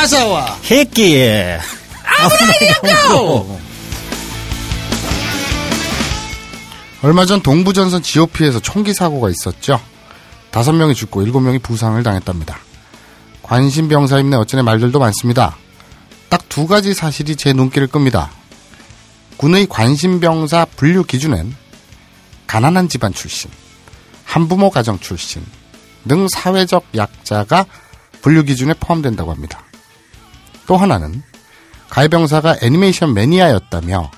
마사와 히끼 아브라함 얼마 전 동부전선 GOP에서 총기 사고가 있었죠. 다섯 명이 죽고 일곱 명이 부상을 당했답니다. 관심병사임내 어쩌네 말들도 많습니다. 딱 두 가지 사실이 제 눈길을 끕니다. 군의 관심병사 분류 기준엔 가난한 집안 출신, 한부모 가정 출신 등 사회적 약자가 분류 기준에 포함된다고 합니다. 또 하나는 가해병사가 애니메이션 매니아였다며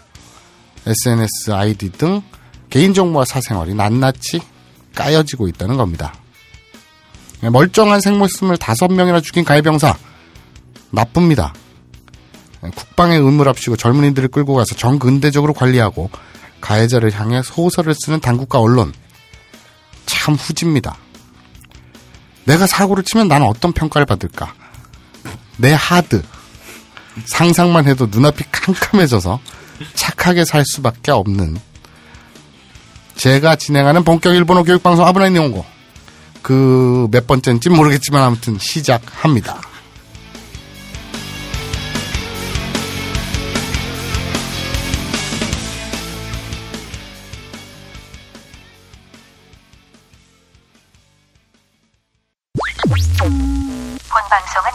SNS 아이디 등 개인정보와 사생활이 낱낱이 까여지고 있다는 겁니다. 멀쩡한 생모습을 다섯 명이나 죽인 가해병사 나쁩니다. 국방의 의무랍시고 젊은이들을 끌고 가서 정근대적으로 관리하고 가해자를 향해 소설을 쓰는 당국과 언론 참 후집니다. 내가 사고를 치면 나는 어떤 평가를 받을까? 내 하드 상상만 해도 눈앞이 캄캄해져서 착하게 살 수밖에 없는 제가 진행하는 본격 일본어 교육방송 아브라인 용고 그 몇 번째인지 모르겠지만 아무튼 시작합니다. 본 방송은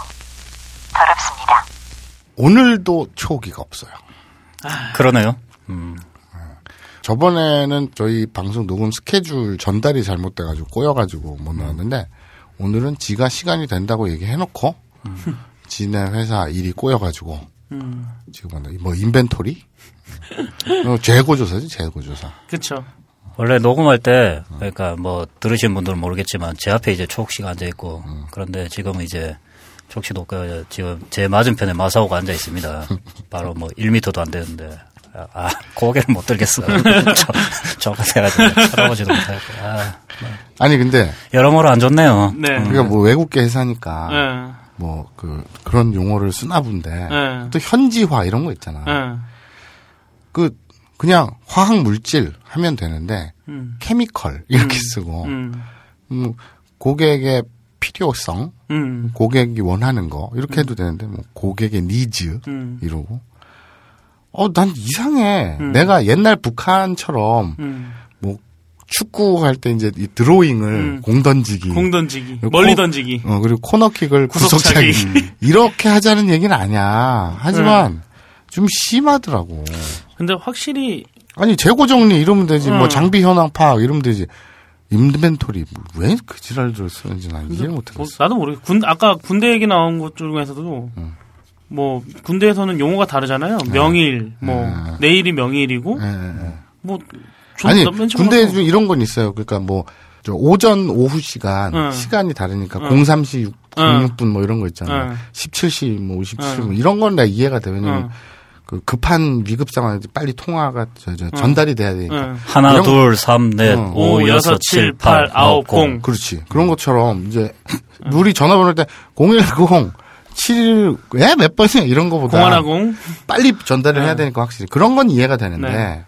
더럽습니다. 오늘도 초기가 없어요. 그러네요. 저번에는 저희 방송 녹음 스케줄 전달이 잘못돼가지고 꼬여가지고 못 나왔는데 오늘은 지가 시간이 된다고 얘기해놓고 지네 회사 일이 꼬여가지고 지금 뭐, 뭐 인벤토리? 어, 재고 조사지 재고 조사. 그쵸. 원래 녹음할 때 그러니까 뭐 들으신 분들은 모르겠지만 제 앞에 이제 촉 씨가 앉아 있고 그런데 지금은 이제 촉 씨도 그 지금 제 맞은편에 마사오가 앉아 있습니다. 바로 뭐 1미터도 안 되는데 아, 아 고개를 못 들겠어. 저, 저거 돼가지고 쳐다보지도 못하고 아, 아니 근데 여러모로 안 좋네요. 네. 우리가 뭐 외국계 회사니까 예. 뭐그 그런 용어를 쓰나 본데 네. 또 현지화 이런 거 있잖아. 예. 그 그냥 화학 물질 하면 되는데 음. chemical 이렇게 쓰고 음. 음, 고객의 필요성, 음. 고객이 원하는 거 이렇게 해도 되는데 뭐 고객의 니즈 음. 이러고 어 난 이상해. 음. 내가 옛날 북한처럼 음. 뭐 축구 할 때 이제 이 스로인을 음. 공 던지기 공 던지기. 멀리 코- 던지기. 어, 그리고 코너킥을 구석 구석차기 차기. 이렇게 하자는 얘기는 아니야. 하지만 좀 심하더라고. 근데 확실히 아니 재고 정리 이러면 되지. 뭐 음. 장비 현황 파악 이러면 되지. 인벤토리 왜 그 지랄들을 쓰는지 난 이해를 뭐, 못하겠어. 나도 모르겠어. 군 아까 군대 얘기 나온 것 중에서도 음. 뭐 군대에서는 용어가 다르잖아요. 명일, 뭐 음. 내일이 명일이고 예, 예, 예. 뭐좀 아니 군대. 중 이런 건 있어요. 그러니까 뭐저 오전 오후 시간 응. 시간이 다르니까 응. 03시 6, 응. 06분 뭐 이런 거 있잖아요. 응. 17시 뭐 57분 응. 이런 건 내가 이해가 돼. 왜냐면 응. 그 급한 위급 상황에 빨리 통화가 저, 저 전달이 돼야 되니까. 응. 하나, 이런- 둘, 삼, 넷, 어. 오, 여섯, 여섯, 칠, 칠, 팔, 팔, 아홉, 공. 공. 그렇지. 그런 것처럼 이제 우리 전화번호 때 010, 7, 예? 몇 번이야? 이런 거보다 공하나공. 빨리 전달을 해야 네. 되니까 확실히 그런 건 이해가 되는데 네.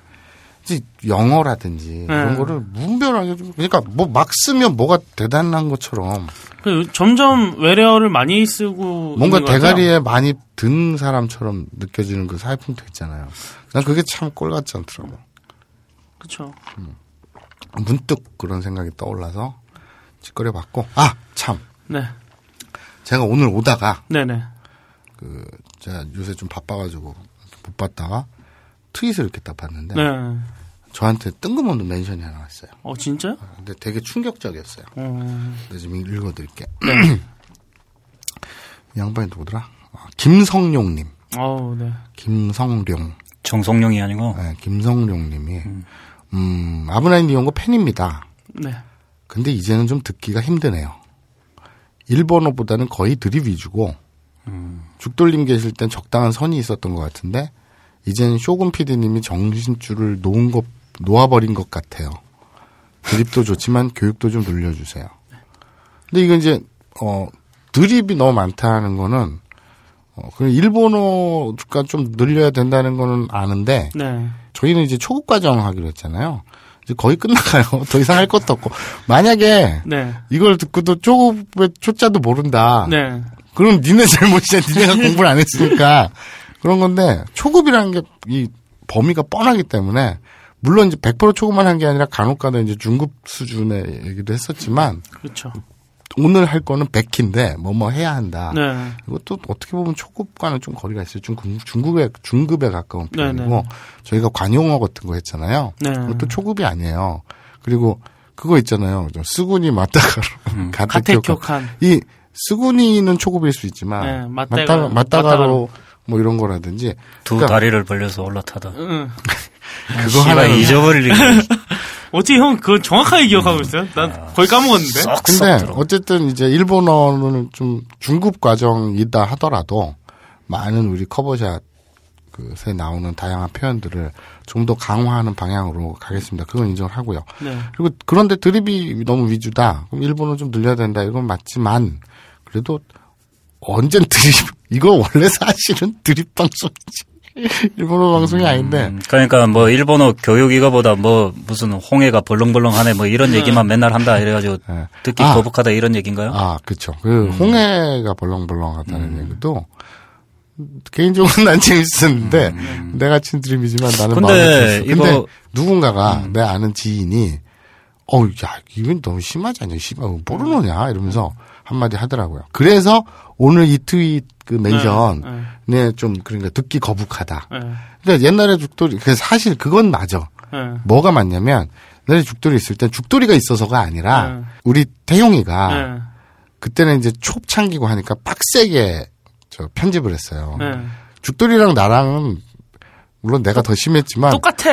이제 영어라든지 이런 네. 거를 무분별하게 좀 그러니까 뭐 막 쓰면 뭐가 대단한 것처럼 그 점점 외래어를 많이 쓰고 뭔가. 대가리에 많이 든 사람처럼 느껴지는 그 사회풍토 있잖아요. 난 그게 참 꼴 같지 않더라고. 그렇죠. 문득 그런 생각이 떠올라서 짓거려 봤고 아 참 네, 제가 오늘 오다가 네, 네. 그 제가 요새 좀 바빠가지고 못 봤다가 트윗을 이렇게 딱 봤는데 네. 저한테 뜬금없는 멘션이 하나 왔어요. 어 진짜? 근데 되게 충격적이었어요. 어, 내가 지금 읽어드릴게. 이 양반이 누구더라? 아, 김성룡님. 어우, 네. 김성룡. 정성룡이 아니고 네, 김성룡님이 음, 아브라인 이용고 팬입니다. 네. 근데 이제는 좀 듣기가 힘드네요. 일본어보다는 거의 드립 위주고 죽돌림 계실 땐 적당한 선이 있었던 것 같은데 이젠 쇼군 PD님이 정신줄을 놓은 것 놓아버린 것 같아요. 드립도 좋지만 교육도 좀 늘려주세요. 근데 이거 이제 어 드립이 너무 많다는 거는 어, 그 일본어가 좀 늘려야 된다는 거는 아는데 네. 저희는 이제 초급 과정 하기로 했잖아요. 이제 거의 끝나가요. 더 이상 할 것도 없고. 만약에 네. 이걸 듣고도 초급의 초자도 모른다. 네. 그럼 니네 잘못이야. 니네가 공부를 안 했으니까. 그런 건데, 초급이라는 게 이 범위가 뻔하기 때문에, 물론 이제 100% 초급만 한 게 아니라 간혹가다 이제 중급 수준의 얘기도 했었지만, 그렇죠. 오늘 할 거는 100키인데, 뭐뭐 해야 한다. 네. 이것도 어떻게 보면 초급과는 좀 거리가 있어요. 중, 중급에, 중급에 가까운 네, 편이고, 네. 저희가 관용어 같은 거 했잖아요. 네. 그것도 초급이 아니에요. 그리고 그거 있잖아요. 저 스구니 맞다가로 음. 가택교칸. 이 스구니는 초급일 수 있지만 네, 맞다가- 맞다가 맞다가로 맞다가로. 뭐 이런 거라든지 두 그러니까 다리를 벌려서 올라타다. 응. 그거 잊어버릴 일이 어떻게 형 그거 정확하게 기억하고 있어요? 난 거의 까먹었는데. 근데 들어. 어쨌든 이제 일본어는 좀 중급 과정이다 하더라도 많은 우리 커버샷 그에 나오는 다양한 표현들을 좀 더 강화하는 방향으로 가겠습니다. 그건 인정을 하고요. 네. 그리고 그런데 드립이 너무 위주다. 그럼 일본어 좀 늘려야 된다. 이건 맞지만 그래도 언젠 드립 이거 원래 사실은 드립 방송이지. 일본어 방송이 아닌데 음, 그러니까 뭐 일본어 교육 이거보다 뭐 무슨 홍해가 벌렁벌렁하네 뭐 이런 얘기만 맨날 한다 이래가지고 네. 듣기 아. 거북하다 이런 얘기인가요? 아, 그쵸. 그, 홍해가 벌렁벌렁하다는 얘기도, 개인적으로 난 재밌었는데, 내가 친 드림이지만 나는 근데 들었어. 근데 이거- 누군가가, 내 아는 지인이, 어우, 야, 이건 너무 심하지 않냐, 씨발, 모르느냐, 이러면서 한마디 하더라고요. 그래서 오늘 이 트윗 그 멘션에 네, 좀, 그러니까 듣기 거북하다. 네, 그러니까 옛날에 죽돌이, 그 사실 그건 맞아. 네. 뭐가 맞냐면, 옛날에 죽돌이 있을 땐 죽돌이가 있어서가 아니라, 네. 우리 태용이가, 네. 그때는 이제 촉창기고 하니까 빡세게 저 편집을 했어요. 네. 죽돌이랑 나랑은 물론 내가 더 심했지만 똑같아.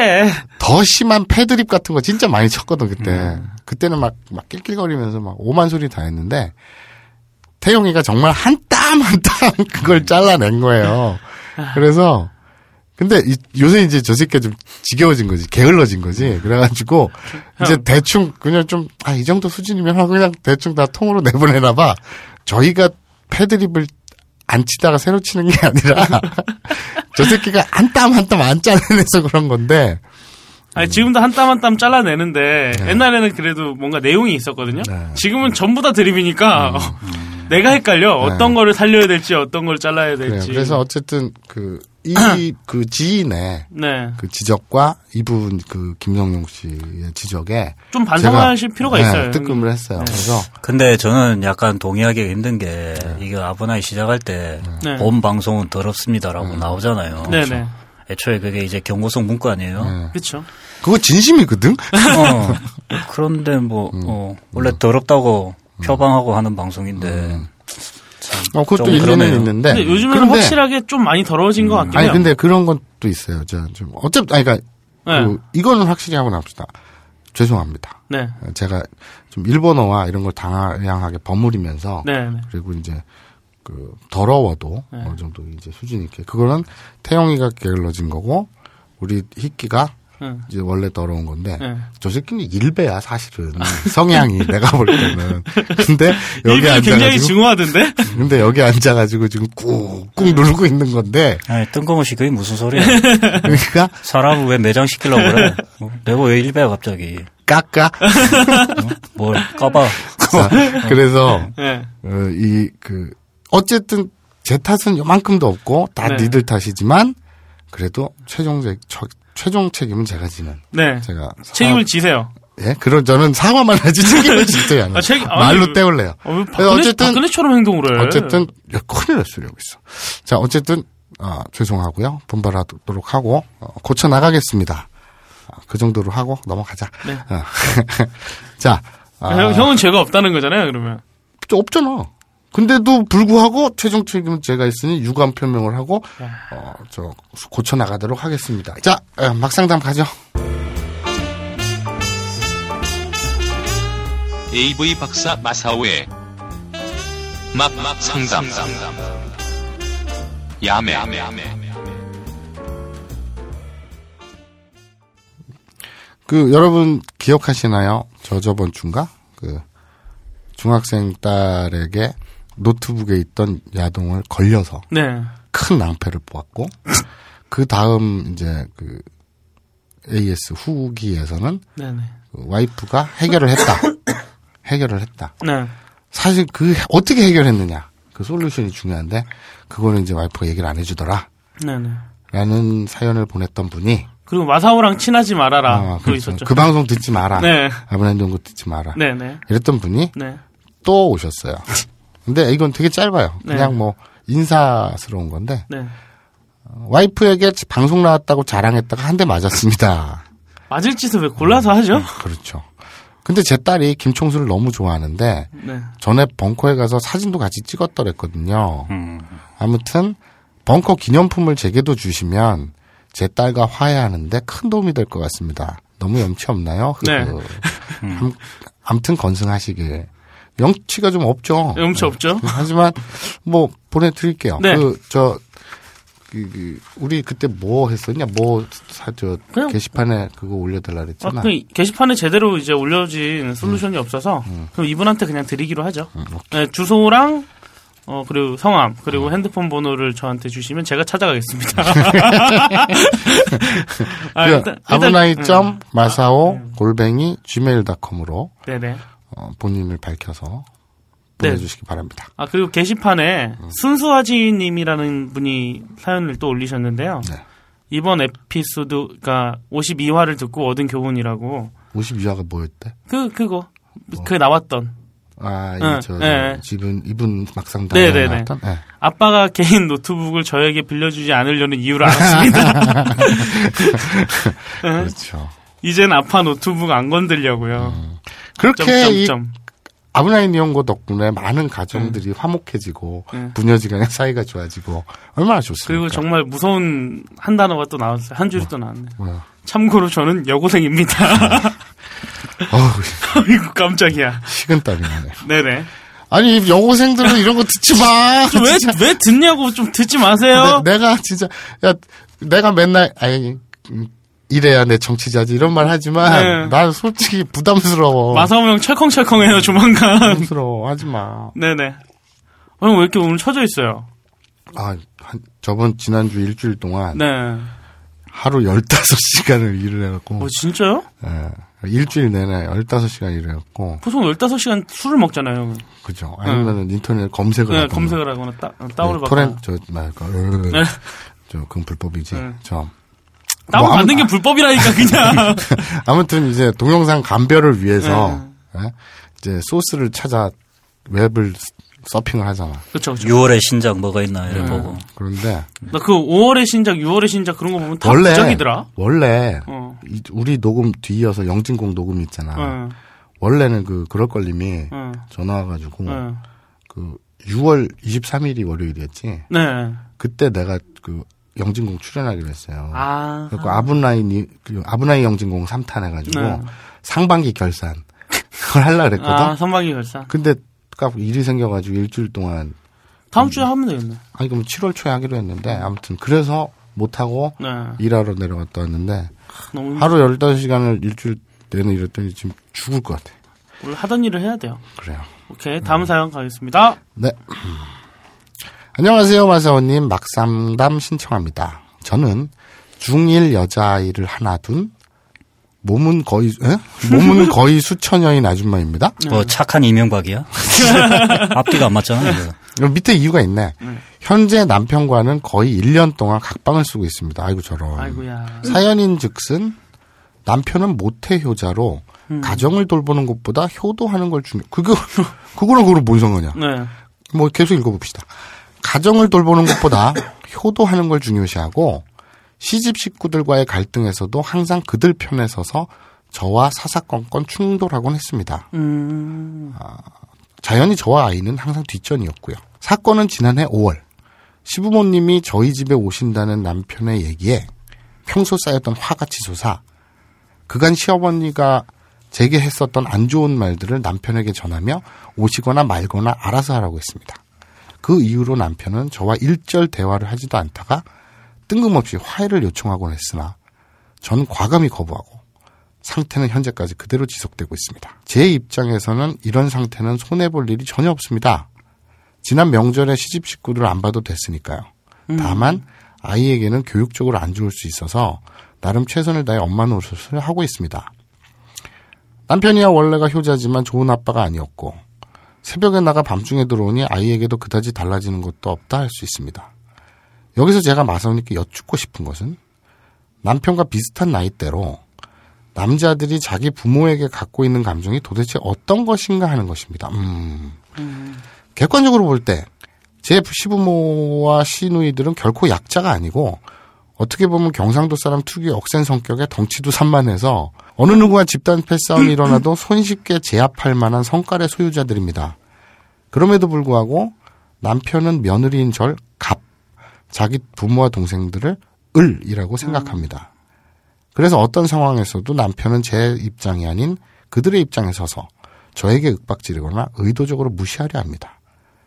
더 심한 패드립 같은 거 진짜 많이 쳤거든 그때. 그때는 막 막 낄낄거리면서 막 오만 소리 다 했는데 태용이가 정말 한 땀 한 땀 그걸 잘라낸 거예요. 그래서 근데 이- 요새 이제 저 새끼가 좀 지겨워진 거지. 게을러진 거지. 그래가지고 이제 대충 그냥 좀 아 이 정도 수준이면 하고 그냥 대충 다 통으로 내보내나 봐. 저희가 패드립을 안 치다가 새로 치는 게 아니라 저 새끼가 한 땀 한 땀 안 잘라내서 그런 건데. 아니, 지금도 한 땀 한 땀 잘라내는데 옛날에는 그래도 뭔가 내용이 있었거든요. 네. 지금은 전부 다 드립이니까 내가 헷갈려. 어떤 거를 살려야 될지 어떤 걸 잘라야 그래요. 될지. 그래서 어쨌든 그 이 그 지인의 네. 그 지적과 이분 그 김성용 씨의 지적에 좀 반성하실 필요가 네, 있어요. 뜨끔을 했어요. 그래서 근데 저는 약간 동의하기 힘든 게 이게 아브나이 시작할 때 네. 본 방송은 더럽습니다라고 나오잖아요. 네네. 애초에 그게 이제 경고성 문구 아니에요. 그렇죠. 그거 진심이거든. 어, 그런데 뭐 어, 원래 더럽다고 표방하고 하는 방송인데 어, 그것도 좀 일리는 그러네요. 있는데. 근데 요즘에는 그런데- 확실하게 좀 많이 더러워진 것 같긴 아니 해요. 근데 그런 것도 있어요. 저 좀 어차피 아니 그러니까 네. 그 이거는 확실히 하고 납시다. 죄송합니다. 네. 제가 좀 일본어와 이런 걸 다양하게 버무리면서 네. 네. 그리고 이제 그 더러워도 어느 정도 이제 수준 있게 그거는 태영이가 게을러진 거고 우리 희끼가 응. 이제 원래 더러운 건데 네. 저 새끼는 일배야 사실은 성향이 내가 볼 때는 근데 여기 일본이 굉장히 앉아가지고 증오하던데? 근데 여기 앉아가지고 지금 꾹꾹 누르고 있는 건데 아니 뜬금없이 그게 무슨 소리야? 그러니까 사람을 왜 매장 시키려고 그래? 어, 내가 왜 일배야 갑자기? 깎아 뭘 까봐? 자, 그래서 네. 어, 이그 어쨌든 제 탓은 요만큼도 없고 다 네. 니들 탓이지만 그래도 최종 책 최종 책임은 제가 지는 네. 제가 사- 책임을 지세요. 예 그런 저는 사과만 하지 책임을 지지 않아요 아, 책- 아니, 말로 때울래요 어, 왜 그래서 박근혜, 어쨌든 박근혜처럼 행동을 해. 어쨌든 야, 큰일 이러고 있어 자 어쨌든 어, 죄송하고요 분발하도록 하고 어, 고쳐 나가겠습니다 어, 그 정도로 하고 넘어가자 네. 어. 자 아, 형, 형은 죄가 없다는 거잖아요, 그러면. 저 없잖아. 근데도 불구하고 최종 책임은 제가 있으니 유감 표명을 하고 어, 저 고쳐 나가도록 하겠습니다. 자 에, 막상담 가죠. AV 박사 마사오의 막막 상담 야매 그 여러분 기억하시나요? 저 저번 주인가 그 중학생 딸에게 노트북에 있던 야동을 걸려서 네. 큰 낭패를 보았고 그 다음 이제 그 AS 후기에서는 네네. 그 와이프가 해결을 했다. 해결을 했다. 네. 사실 그 해- 어떻게 해결했느냐 그 솔루션이 중요한데 그거는 이제 와이프가 얘기를 안 해주더라. 네네. 라는 사연을 보냈던 분이 그리고 마사오랑 친하지 말아라. 아, 또 그렇죠. 그 방송 듣지 마라. 네. 아브라함 연구 듣지 마라. 네네. 이랬던 분이 네. 또 오셨어요. 근데 이건 되게 짧아요. 네. 그냥 뭐 인사스러운 건데 네. 와이프에게 방송 나왔다고 자랑했다가 한 대 맞았습니다. 맞을 짓을 왜 골라서 하죠? 그렇죠. 근데 제 딸이 김총수를 너무 좋아하는데 네. 전에 벙커에 가서 사진도 같이 찍었더랬거든요. 음. 아무튼 벙커 기념품을 제게도 주시면 제 딸과 화해하는데 큰 도움이 될 것 같습니다. 너무 염치 없나요? 네. 흐흐. 암- 아무튼 건승하시길. 염치가 좀 없죠. 염치 없죠? 하지만 뭐 보내드릴게요. 네. 그저 그, 그, 우리 그때 뭐 했었냐? 뭐, 사, 저, 그냥- 게시판에 그거 올려달라 아, 그랬잖아. 그 게시판에 제대로 이제 올려진 솔루션이 없어서 그럼 이분한테 그냥 드리기로 하죠. 음, 네, 주소랑 어 그리고 성함 그리고 핸드폰 번호를 저한테 주시면 제가 찾아가겠습니다. 아, 그 일단- 일단- 아브나이 점 음. 마사오 골뱅이 gmail.com으로 네네. 어, 본인을 밝혀서 네. 보내주시기 바랍니다. 아 그리고 게시판에 순수아지님이라는 분이 사연을 또 올리셨는데요. 네. 이번 에피소드가 52화를 듣고 얻은 교훈이라고 52화가 뭐였대? 그 그거 그 나왔던 아, 응, 이, 저, 네. 지금 이분 막상 네, 네, 나왔던? 네. 아빠가 개인 노트북을 저에게 빌려주지 않으려는 이유를 알았습니다. 그렇죠. 이젠 아빠 노트북 안 건들려고요. 그렇게 이 점점 점. 아부나이 니홍고 덕분에 많은 가정들이 화목해지고 네. 부녀지간의 사이가 좋아지고 얼마나 좋습니까? 그리고 정말 무서운 한 단어가 또 나왔어요. 한 줄이 또 나왔네. 요 뭐야. 참고로 저는 여고생입니다. 어우, 아이고 깜짝이야. 식은땀이 나네. 네네. 아니 여고생들은 이런 거 듣지 마. 왜. 왜 듣냐고 좀 듣지 마세요. 내, 가 진짜 야 내가 맨날 아니 음, 이래야 내 정치자지 이런 말 하지만 네. 난 솔직히 부담스러워. 마사오 형 철컹철컹해요, 조만간. 부담스러워 하지 마. 네네. 형왜 이렇게 오늘 쳐져 있어요? 아 한, 저번 지난주 일주일 동안 네. 하루 15시간을 일을 해갖고 어, 진짜요? 예, 일주일 내내 15시간 일을 해갖고 보통 15시간 술을 먹잖아요. 그죠. 아니면은 인터넷 검색을 네, 하거나 검색을 하거나 따, 다운을 네, 받거나. 토렌트 저 말까 네. 저 그건 불법이지. 네. 저 다운 뭐 받는 게 불법이라니까, 그냥. 아무튼 이제 동영상 감별을 위해서 예? 이제 소스를 찾아 웹을 서핑을 하잖아. 그쵸, 그쵸. 6월에 신작 뭐가 있나 이래 네. 보고. 그런데 나 그 5월의 신작, 6월의 신작 그런 거 보면 다 원래 부적이더라. 원래 어. 이- 우리 녹음 뒤이어서 영진공 녹음 있잖아. 어, 원래는 그 그럴 걸님이 어, 전화 와가지고 어. 그 6월 23일이 월요일이었지. 네. 그때 내가 그 영진공 출연하기로 했어요. 아. 그리고 아브나이 그 아브나이 영진공 3탄 해가지고 네. 상반기 결산 그걸 하려 그랬거든. 아, 선박이 결사. 근데 딱 일이 생겨가지고 일주일 동안 다음 주에 하면 되겠네. 아니 그럼 7월 초에 하기로 했는데 아무튼 그래서 못 하고 네. 일하러 내려갔다 왔는데 힘- 하루 15시간을 일주일 내내 일했더니 지금 죽을 것 같아. 원래 하던 일을 해야 돼요. 그래요. 오케이. 다음 사연 가겠습니다. 네. 안녕하세요, 마사오님. 막상담 신청합니다. 저는 중1 여자아이를 하나 둔 몸은 거의, 에? 몸은 거의 수천여인 아줌마입니다. 뭐 착한 이명박이야? 앞뒤가 안 맞잖아. 이거 밑에 이유가 있네. 현재 남편과는 거의 1년 동안 각방을 쓰고 있습니다. 아이고, 저런. 아이고야. 사연인 즉슨 남편은 모태 효자로 가정을 돌보는 것보다 효도하는 걸 중요. 그거 그거랑 그거랑 뭔 상관이야? 네. 뭐 계속 읽어봅시다. 가정을 돌보는 것보다 효도하는 걸 중요시하고 시집 식구들과의 갈등에서도 항상 그들 편에 서서 저와 사사건건 충돌하곤 했습니다. 음. 자연히 저와 아이는 항상 뒷전이었고요. 사건은 지난해 5월 시부모님이 저희 집에 오신다는 남편의 얘기에 평소 쌓였던 화가 치솟아 그간 시어머니가 제게 했었던 안 좋은 말들을 남편에게 전하며 오시거나 말거나 알아서 하라고 했습니다. 그 이후로 남편은 저와 일절 대화를 하지도 않다가 뜬금없이 화해를 요청하곤 했으나 전 과감히 거부하고 상태는 현재까지 그대로 지속되고 있습니다. 제 입장에서는 이런 상태는 손해볼 일이 전혀 없습니다. 지난 명절에 시집 식구들을 안 봐도 됐으니까요. 다만 아이에게는 교육적으로 안 좋을 수 있어서 나름 최선을 다해 엄마 노릇을 하고 있습니다. 남편이야 원래가 효자지만 좋은 아빠가 아니었고 새벽에 나가 밤중에 들어오니 아이에게도 그다지 달라지는 것도 없다 할 수 있습니다. 여기서 제가 마사오님께 여쭙고 싶은 것은 남편과 비슷한 나이대로 남자들이 자기 부모에게 갖고 있는 감정이 도대체 어떤 것인가 하는 것입니다. 음. 객관적으로 볼 때 제 시부모와 시누이들은 결코 약자가 아니고 어떻게 보면 경상도 사람 특유의 억센 성격에 덩치도 산만해서 어느 누구와 집단 패싸움이 일어나도 손쉽게 제압할 만한 성깔의 소유자들입니다. 그럼에도 불구하고 남편은 며느리인 절 갑, 자기 부모와 동생들을 을이라고 생각합니다. 그래서 어떤 상황에서도 남편은 제 입장이 아닌 그들의 입장에 서서 저에게 윽박지르거나 의도적으로 무시하려 합니다.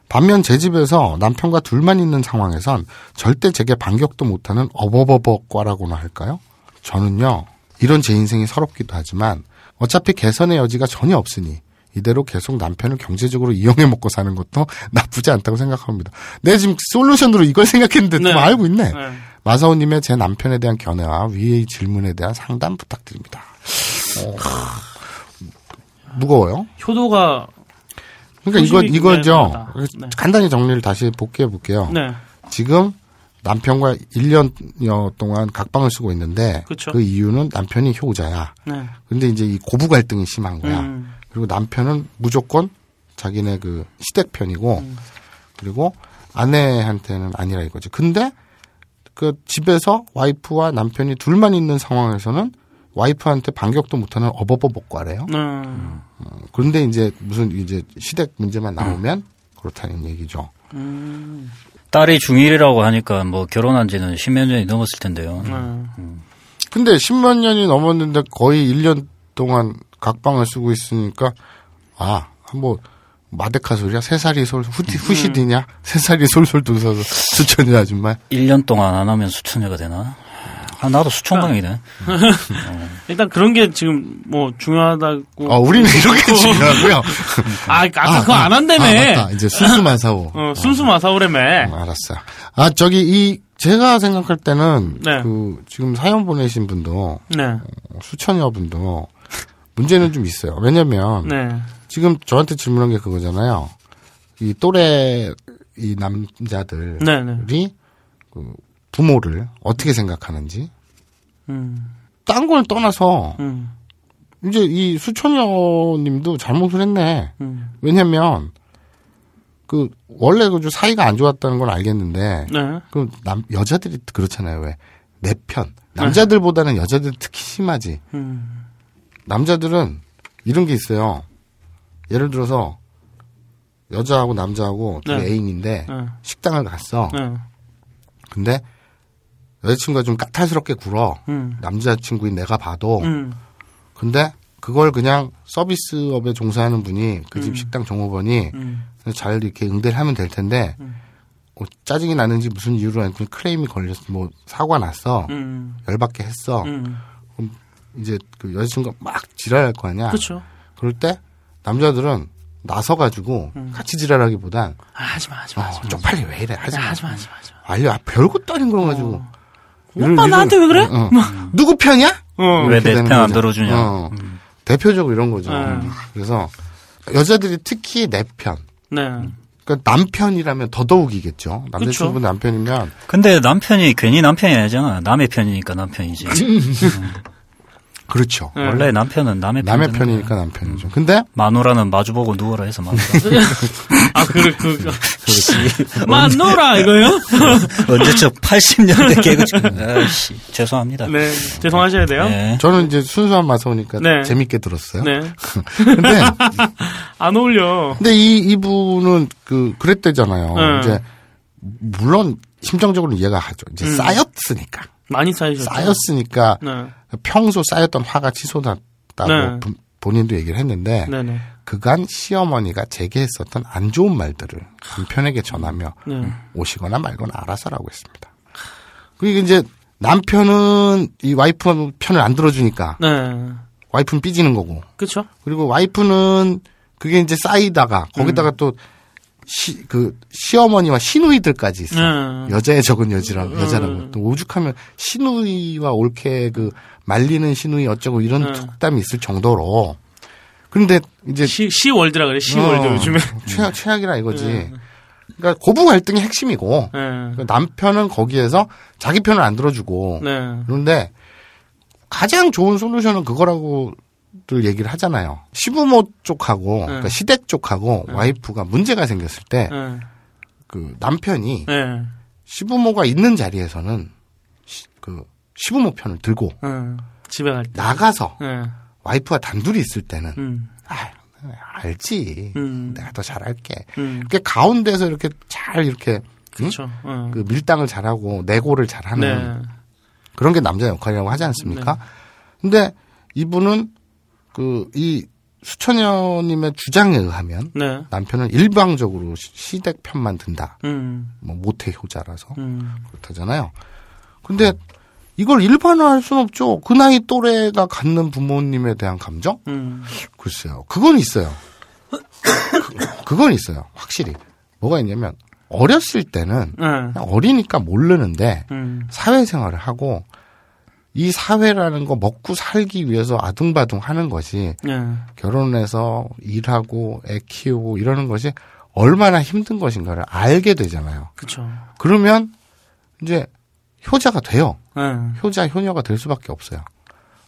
반면 제 집에서 남편과 둘만 있는 상황에선 절대 제게 반격도 못하는 어버버버과라고나 할까요? 저는요, 이런 제 인생이 서럽기도 하지만 어차피 개선의 여지가 전혀 없으니 이대로 계속 남편을 경제적으로 이용해 먹고 사는 것도 나쁘지 않다고 생각합니다. 내가 지금 솔루션으로 이걸 생각했는데 네. 또 알고 있네. 네. 마사오님의 제 남편에 대한 견해와 위의 질문에 대한 상담 부탁드립니다. 어, 무거워요. 효도가 그러니까 이거 소식이 이거죠. 네. 간단히 정리를 다시 복귀해 볼게요. 네. 지금 남편과 1년여 동안 각방을 쓰고 있는데 그쵸. 그 이유는 남편이 효자야. 네. 근데 이제 이 고부 갈등이 심한 거야. 음. 그리고 남편은 무조건 자기네 그 시댁 편이고 음. 그리고 아내한테는 아니라 이거지. 근데 그 집에서 와이프와 남편이 둘만 있는 상황에서는 와이프한테 반격도 못하는 어버버복과래요. 음. 그런데 이제 무슨 이제 시댁 문제만 나오면 그렇다는 얘기죠. 음. 딸이 중1이라고 하니까 뭐 결혼한 지는 십몇 년이 넘었을 텐데요. 음. 근데 십몇 년이 넘었는데 거의 1년 동안 각방을 쓰고 있으니까 아, 뭐 마데카 소리야? 세 살이 솔 후티 후시디냐? 세 살이 솔솔 돋아서 수천이 아줌마. 1년 동안 안 하면 수천여가 되나? 아, 나도 수천강이네. 일단 그런 게 지금 뭐 중요하다고. 어, 우리는 이렇게 중요하고요. 아, 아까 그거 안 한다며. 아, 맞다. 이제 순수 마사오. 어, 순수 마사오래매. 어, 알았어요. 아, 저기 이 제가 생각할 때는 네. 그 지금 사연 보내신 분도 네. 수천여 분도 문제는 좀 있어요. 왜냐면 네. 지금 저한테 질문한 게 그거잖아요. 이 또래 이 남자들이 네, 네. 그 부모를 어떻게 생각하는지 음. 딴걸 떠나서 음. 이제 이 수천여님도 잘못을 했네. 음. 왜냐면 그 원래 그 사이가 안 좋았다는 건 알겠는데 네. 그남 여자들이 그렇잖아요. 왜 내 편. 남자들보다는 여자들 특히 심하지. 음. 남자들은 이런 게 있어요. 예를 들어서 여자하고 남자하고 둘이 네. 애인인데 네. 식당을 갔어. 네. 근데 여자친구가 좀 까탈스럽게 굴어. 음. 남자친구인 내가 봐도. 음. 근데 그걸 그냥 서비스업에 종사하는 분이 그 집 식당 종업원이 음. 잘 이렇게 응대를 하면 될 텐데 음. 어, 짜증이 나는지 무슨 이유로 하여튼 클레임이 걸렸어. 뭐 사고가 났어. 음. 열받게 했어. 음. 이제 그 여자친구가 막 지랄할 거 아니야. 그렇죠. 그럴 때 남자들은 나서 가지고 같이 지랄하기보단 아, 하지 마, 하지 마, 어, 하지 마. 쪽팔리 왜 이래 하지 야, 마. 하지 마, 하지 마, 하지 마. 알려 아, 별것도 아닌 걸 가지고. 이런- 오빠 나한테 왜 그래? 어, 어. 누구 편이야? 어. 왜 이렇게 내 되는 편 안. 들어주냐. 어. 대표적으로 이런 거죠. 음. 그래서 여자들이 특히 내 편. 네. 그러니까 남편이라면 더더욱이겠죠. 남자친구. 남편이면 근데 남편이 괜히 남편이 아니잖아. 남의 편이니까 남편이지. 그렇죠. 네. 원래 남편은 남의, 남의. 편이니까 남편이죠. 근데 마누라는 마주보고 누워라 해서 마누라. 아, 그래, 그, 만노라, 이거요? 언제적 80년대 개그처럼. 아이씨, 죄송합니다. 네. 죄송하셔야 돼요. 네. 저는 이제 순수한 마사오니까 네. 재밌게 들었어요. 네. 근데 안 어울려. 근데 이 이분은 그 그랬대잖아요. 네. 이제 물론 심정적으로 이해가 가죠. 이제 음. 쌓였으니까 많이 쌓이셨죠. 쌓였으니까 네. 평소 쌓였던 화가 치솟았다고 네. 부- 본인도 얘기를 했는데 네네. 그간 시어머니가 제게 했었던 안 좋은 말들을 남편에게 전하며 네. 오시거나 말거나 알아서라고 했습니다. 그리고 이제 남편은 이 와이프 편을 안 들어주니까 네. 와이프는 삐지는 거고 그쵸? 그리고 와이프는 그게 이제 쌓이다가 거기다가 또 시, 그 시어머니와 시누이들까지 있어. 네. 여자의 적은 여지라고 여자라고 또 오죽하면 시누이와 옳게 그 말리는 시누이 어쩌고 이런 네. 속담이 있을 정도로 근데 이제 시, 시월드라 그래, 시월드 어, 요즘에. 최악 최악이라 이거지. 네. 그러니까 고부 갈등이 핵심이고 네. 그 남편은 거기에서 자기 편을 안 들어주고 네. 그런데 가장 좋은 솔루션은 그거라고들 얘기를 하잖아요. 시부모 쪽하고 그러니까 시댁 쪽하고 와이프가 문제가 생겼을 때그 네. 남편이 네. 시부모가 있는 자리에서는 시, 그 시부모 편을 들고 네. 집에 갈 때. 나가서 네. 와이프가 단둘이 있을 때는 음. 아, 알지. 음. 내가 더 잘할게. 음. 이렇게 가운데서 이렇게 잘 이렇게 응? 그렇죠. 어. 그 밀당을 잘하고 내고를 잘하는 네. 그런 게 남자 역할이라고 하지 않습니까? 근데 이분은 그 이 수천여님의 주장에 의하면 네. 남편은 일방적으로 시- 시댁 편만 든다. 음. 뭐 모태 효자라서 음. 그렇다잖아요. 근데 이걸 일반화할 수는 없죠. 그 나이 또래가 갖는 부모님에 대한 감정? 음. 글쎄요. 그건 있어요. 그, 그건 있어요. 확실히. 뭐가 있냐면 어렸을 때는 네. 그냥 어리니까 모르는데 음. 사회생활을 하고 이 사회라는 거 먹고 살기 위해서 아둥바둥 하는 것이 네. 결혼해서 일하고 애 키우고 이러는 것이 얼마나 힘든 것인가를 알게 되잖아요. 그쵸. 그러면 이제 효자가 돼요. 네. 효자, 효녀가 될 수밖에 없어요.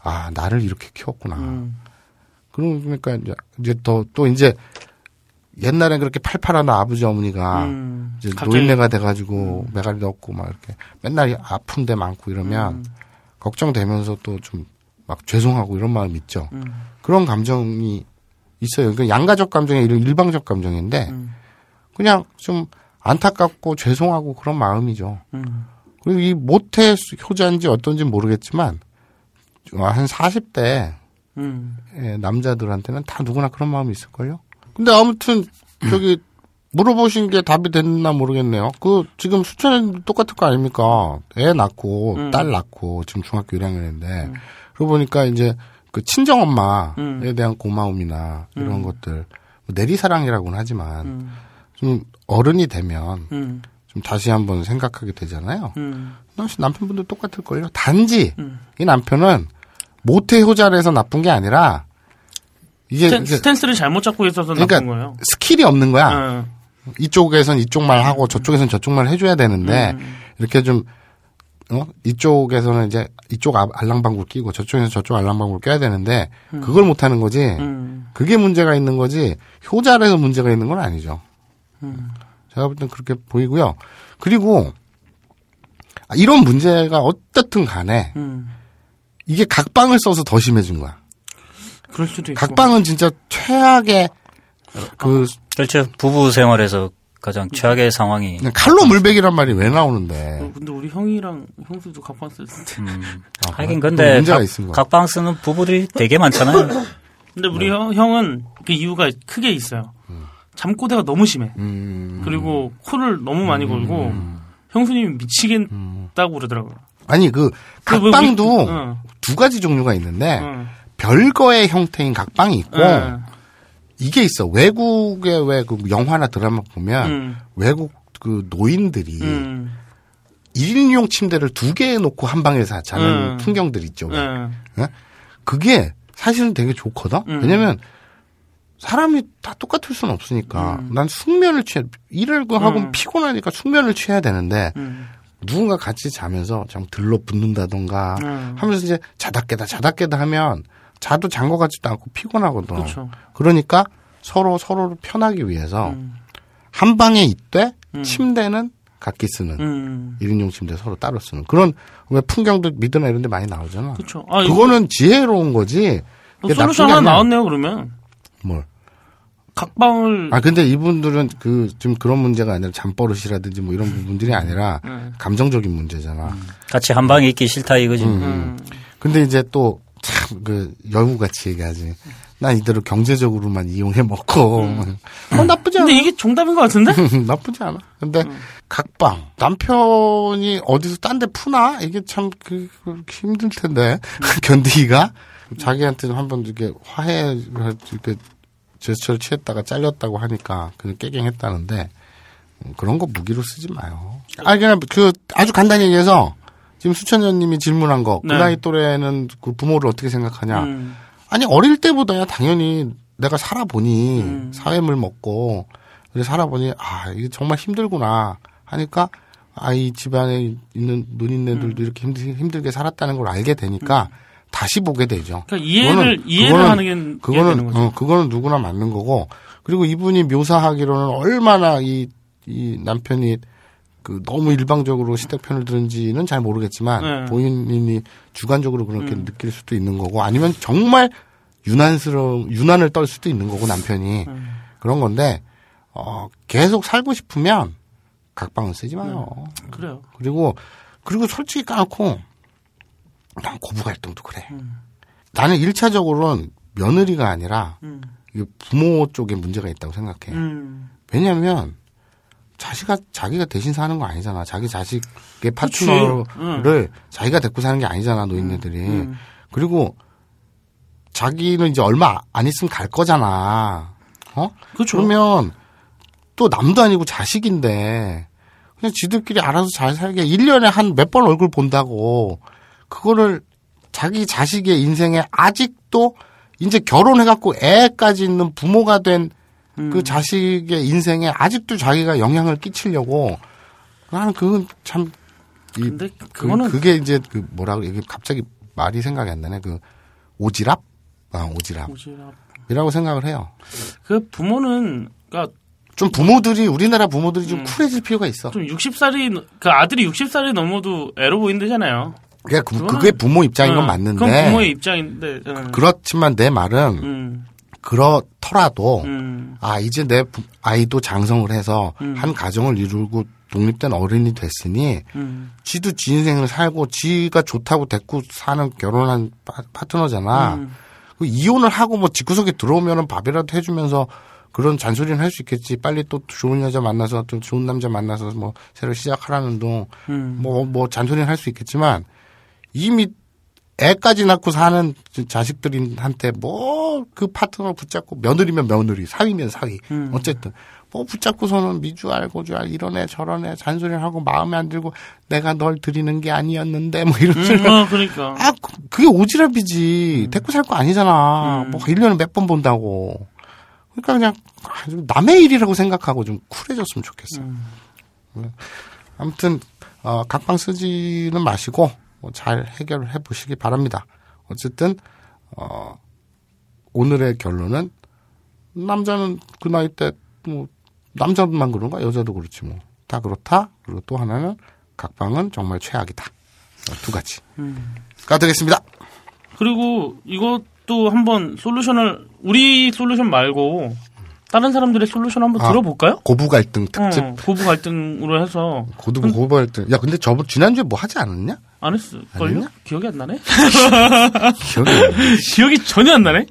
아, 나를 이렇게 키웠구나. 음. 그러니까 이제, 이제 더, 또 이제 옛날엔 그렇게 팔팔한 아버지 어머니가 음. 이제 노인네가 돼가지고 매가리도 없고 막 이렇게 맨날 아픈 데 많고 이러면 음. 걱정되면서 또 좀 막 죄송하고 이런 마음 있죠. 음. 그런 감정이 있어요. 그러니까 양가적 감정이 이런 일방적 감정인데 음. 그냥 좀 안타깝고 죄송하고 그런 마음이죠. 음. 그리고 이 모태 효자인지 어떤지 모르겠지만 한 40대 음. 남자들한테는 다 누구나 그런 마음이 있을걸요. 근데 아무튼 저기 물어보신 게 답이 됐나 모르겠네요. 그 지금 수천은 똑같을 거 아닙니까? 애 낳고 음. 딸 낳고 지금 중학교 1학년인데 그러고 보니까 이제 그 친정 엄마에 음. 대한 고마움이나 이런 것들 뭐 내리사랑이라고는 하지만 음. 좀 어른이 되면 음. 좀 다시 한번 생각하게 되잖아요. 음. 남편분도 똑같을 걸요. 단지 음. 이 남편은 모태 효자라서 나쁜 게 아니라 이게 스탠, 스탠스를 잘못 잡고 있어서 그러니까 나쁜 거예요. 스킬이 없는 거야. 어. 이쪽에선 이쪽 말 하고 저쪽에선 저쪽 말 해줘야 되는데 음. 이렇게 좀 어? 이쪽에서는 이제 이쪽 아- 알랑방구 끼고 저쪽에서 저쪽 알랑방구 껴야 되는데 그걸 못 하는 거지. 음. 그게 문제가 있는 거지 효자라서 문제가 있는 건 아니죠. 음. 제가 볼 땐 그렇게 보이고요. 그리고 아, 이런 문제가 어떻든 간에 음. 이게 각방을 써서 더 심해진 거야. 그럴 수도 있고. 각방은 진짜 최악의 그 그렇죠. 부부 생활에서 가장 최악의 상황이 그냥 칼로 물백이란 말이 왜 나오는데 어, 근데 우리 형이랑 형수도 각방 쓸 텐데. 음. 아, 하긴 근데 문제가 각. 각방 쓰는 부부들이 되게 많잖아요. 근데 우리 네. 형, 형은 그 이유가 크게 있어요. 잠꼬대가 너무 심해. 음, 그리고 코를 너무 많이 골고 형수님이 미치겠다고 그러더라고요. 아니 그그 뭐, 각방도 우리- 어, 두 가지 종류가 있는데 어, 별거의 형태인 각방이 있고 어, 이게 있어 외국의 왜 그 영화나 드라마 보면 음, 외국 그 노인들이 음, 1인용 침대를 두 개 놓고 한 방에서 자는 음. 풍경들 있죠. 왜. 예, 그게 사실은 되게 좋거든. 음. 왜냐면 사람이 다 똑같을 수는 없으니까 난 숙면을 취해 일을 그 하고 음. 피곤하니까 숙면을 취해야 되는데 음, 누군가 같이 자면서 좀 들러 붙는다던가 음. 하면서 이제 자다 깨다 자다 깨다 하면 자도 잔것 같지도 않고 피곤하거든. 그렇죠. 그러니까 서로 서로를 편하기 위해서 음, 한 방에 있되 음. 침대는 각기 쓰는 음, 1인용 침대 서로 따로 쓰는 그런 왜 풍경도 미드나 이런 데 많이 나오잖아. 그렇죠. 아, 이거 그거는 지혜로운 거지. 그게 솔루션 하나. 나왔네요. 그러면 뭘? 각방을 아 근데 이분들은 그좀 그런 문제가 아니라 잠버릇이라든지 뭐 이런 부분들이 아니라 음. 감정적인 문제잖아. 같이 한 방에 있기 싫다 이거지. 음, 근데 이제 또 참 그 여우 같이 얘기하지. 난 이대로 경제적으로만 이용해 먹고 어, 나쁘지 않아. 근데 이게 정답인 것 같은데? 나쁘지 않아. 근데 각방 남편이 어디서 딴 데 푸나 이게 참 그, 그 힘들 텐데 견디기가 자기한테 한번 이렇게 화해 이렇게 제스처를 취했다가 잘렸다고 하니까 그 깨갱했다는데 음, 그런 거 무기로 쓰지 마요. 아 그냥 그 아주 간단히 얘기해서 지금 수천년님이 질문한 거그 네. 나이 또래는 그 부모를 어떻게 생각하냐? 음, 아니 어릴 때보다야 당연히 내가 살아보니 음. 사회물 먹고 그래 살아보니 아 이게 정말 힘들구나 하니까 아이 집안에 있는 노인네들도 음. 이렇게 힘들, 힘들게 살았다는 걸 알게 되니까 다시 보게 되죠. 그러니까 이해를 그거는- 이해를 그거는- 하는 게 그거는 되는 거죠. 어, 그거는 누구나 맞는 거고 그리고 이분이 묘사하기로는 얼마나 이, 이 남편이 그 너무 일방적으로 시댁 편을 들은지는 잘 모르겠지만 네. 본인이 주관적으로 그렇게 음. 느낄 수도 있는 거고 아니면 정말 유난스러운 유난을 떨 수도 있는 거고 남편이 음. 그런 건데 어 계속 살고 싶으면 각방은 쓰지 마요. 그래요. 그리고 그리고 솔직히 까놓고 난 고부 갈등도 그래. 음. 나는 일차적으로는 며느리가 아니라 음. 부모 쪽에 문제가 있다고 생각해. 음. 왜냐하면 자기가 자기가 대신 사는 거 아니잖아. 자기 자식의. 파트너를 자기가 데리고 사는 게 아니잖아 노인네들이. 음. 그리고 자기는 이제 얼마 안 있으면 갈 거잖아. 어? 그렇죠. 그러면 또 남도 아니고 자식인데 그냥 지들끼리 알아서 잘 살게 1년에 한 몇 번 얼굴 본다고 그거를 자기 자식의 인생에 아직도 이제 결혼해갖고 애까지 있는 부모가 된그 음. 자식의 인생에 아직도 자기가 영향을 끼치려고 나는 그건 참 이, 근데 그, 그거는 그 게 이제 그 뭐라 그래 이게 갑자기 말이 생각이 안 나네 그 오지랖 아 오지랖이라고 뭐지? 생각을 해요. 그 부모는 그러니까 좀 부모들이 우리나라 부모들이 좀 음. 쿨해질 필요가 있어. 좀 60살이 그 아들이 60살이 넘어도 애로 보인다잖아요. 그게, 그, 그게 부모 입장인 건 응. 맞는데 그건 부모의 입장인데. 응. 그렇지만 내 말은 음, 그렇더라도 음, 아 이제 내 부- 아이도 장성을 해서 음. 한 가정을 이루고 독립된 어른이 됐으니 음, 지도 지 인생을 살고 지가 좋다고 데리고 사는 결혼한 파, 파트너잖아. 음. 그 이혼을 하고 뭐 집구석에 들어오면은 밥이라도 해주면서 그런 잔소리는 할 수 있겠지. 빨리 또 좋은 여자 만나서 또 좋은 남자 만나서 뭐 새로 시작하라는 둥. 음. 뭐, 뭐, 잔소리는 할 수 있겠지만, 이미 애까지 낳고 사는 자식들한테 뭐 그 파트너 붙잡고 며느리면 며느리, 사위면 사위. 음. 어쨌든. 뭐 붙잡고서는 미주 알고 주 알, 이런 애 저런 애 잔소리를 하고 마음에 안 들고 내가 널 드리는 게 아니었는데 뭐 이런 음. 어, 그러니까. 아, 그- 그게 오지랖이지. 데리고 살 거 아니잖아. 음. 뭐 1년에 몇 번 본다고. 그러니까 그냥 아주 남의 일이라고 생각하고 좀 쿨해졌으면 좋겠어. 음. 아무튼 어, 각방 쓰지는 마시고 뭐 잘 해결을 해보시기 바랍니다. 어쨌든 어, 오늘의 결론은 남자는 그 나이 때 뭐 남자만 그런가 여자도 그렇지 뭐 다 그렇다. 그리고 또 하나는 각방은 정말 최악이다. 어, 두 가지. 음. 가드겠습니다. 그리고 이것도 한번 솔루션을 우리 솔루션 말고 다른 사람들의 솔루션 한번 아. 들어볼까요? 고부 갈등 특집. 어, 고부 갈등으로 해서 고부 고부 갈등. 야 근데 저번 지난주에 뭐 하지 않았냐? 안 했을걸요? 기억이 안 나네? 기억이 안 나. 기억이 전혀 안 나네?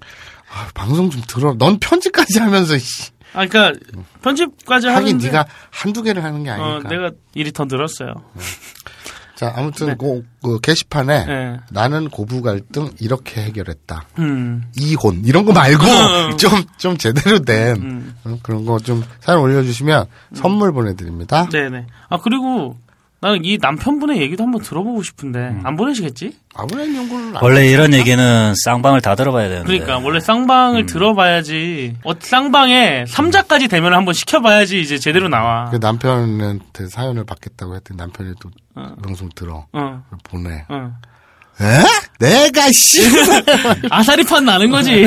아, 방송 좀 들어. 넌 편집까지 하면서 씨. 아, 그니까, 편집까지 하긴 하는데. 네가 한두 개를 하는 게 어, 아니니까. 내가 일이 더 늘었어요. 자, 아무튼 네. 그, 그 게시판에 예. 나는 고부 갈등 이렇게 해결했다. 음. 이혼 이런 거 말고 음. 좀 좀 제대로 된 음. 어, 그런 거 좀 사연 올려주시면 선물 보내드립니다. 네네. 아, 그리고, 나는 이 남편분의 얘기도 한번 들어보고 싶은데, 음. 안 보내시겠지? 연구를 안 원래 이런 얘기는 쌍방을 다 들어봐야 되는데. 그러니까, 원래 음. 쌍방을 들어봐야지, 어, 쌍방에 3자까지 되면 한번 시켜봐야지 이제 제대로 나와. 그 남편한테 사연을 받겠다고 했더니 남편이 또 어. 방송 들어 어, 보내. 어. 에? 내가 씨. 아사리판 나는 거지.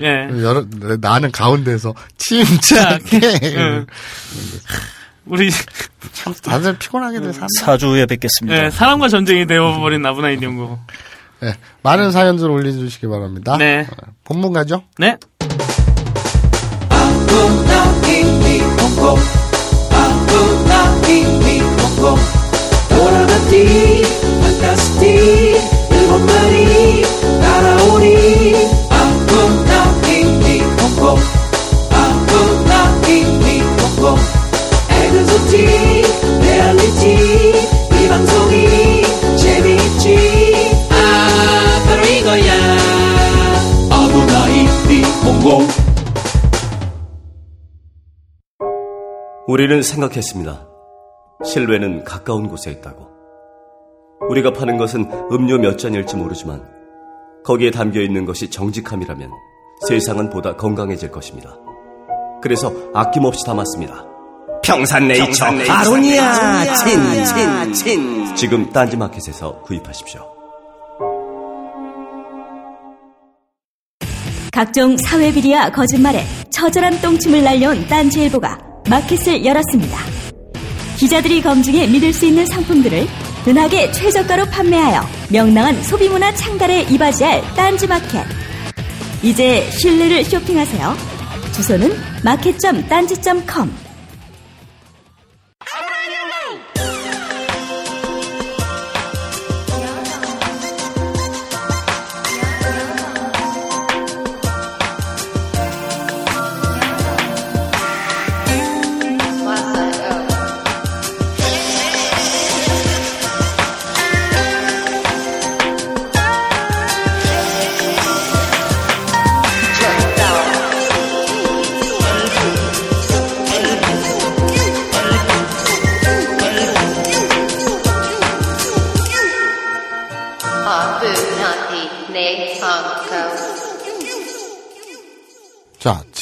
예. 여러, 나는 가운데서 침착해. 응. 우리, 참 다들 피곤하게들 산다. 사주에 뵙겠습니다. 예, 사람과 전쟁이 되어버린 나분한 이용고. 네, 많은 사연들 올려주시기 바랍니다. 네. 어, 본문 가죠. 네. 아프나 에그조틱 리얼리티 이 방송이 재미있지 아 바로 이거야 히히 홍콩 우리는 생각했습니다. 실외는 가까운 곳에 있다고. 우리가 파는 것은 음료 몇 잔일지 모르지만 거기에 담겨 있는 것이 정직함이라면 세상은 보다 건강해질 것입니다. 그래서 아낌없이 담았습니다. 평산네이처 아로니아 친친친 지금 딴지마켓에서 구입하십시오. 각종 사회 비리와 거짓말에 처절한 똥침을 날려온 딴지일보가 마켓을 열었습니다. 기자들이 검증해 믿을 수 있는 상품들을 은하계 최저가로 판매하여 명랑한 소비문화 창달에 이바지할 딴지마켓. 이제 신뢰를 쇼핑하세요. 주소는 마켓.딴지.com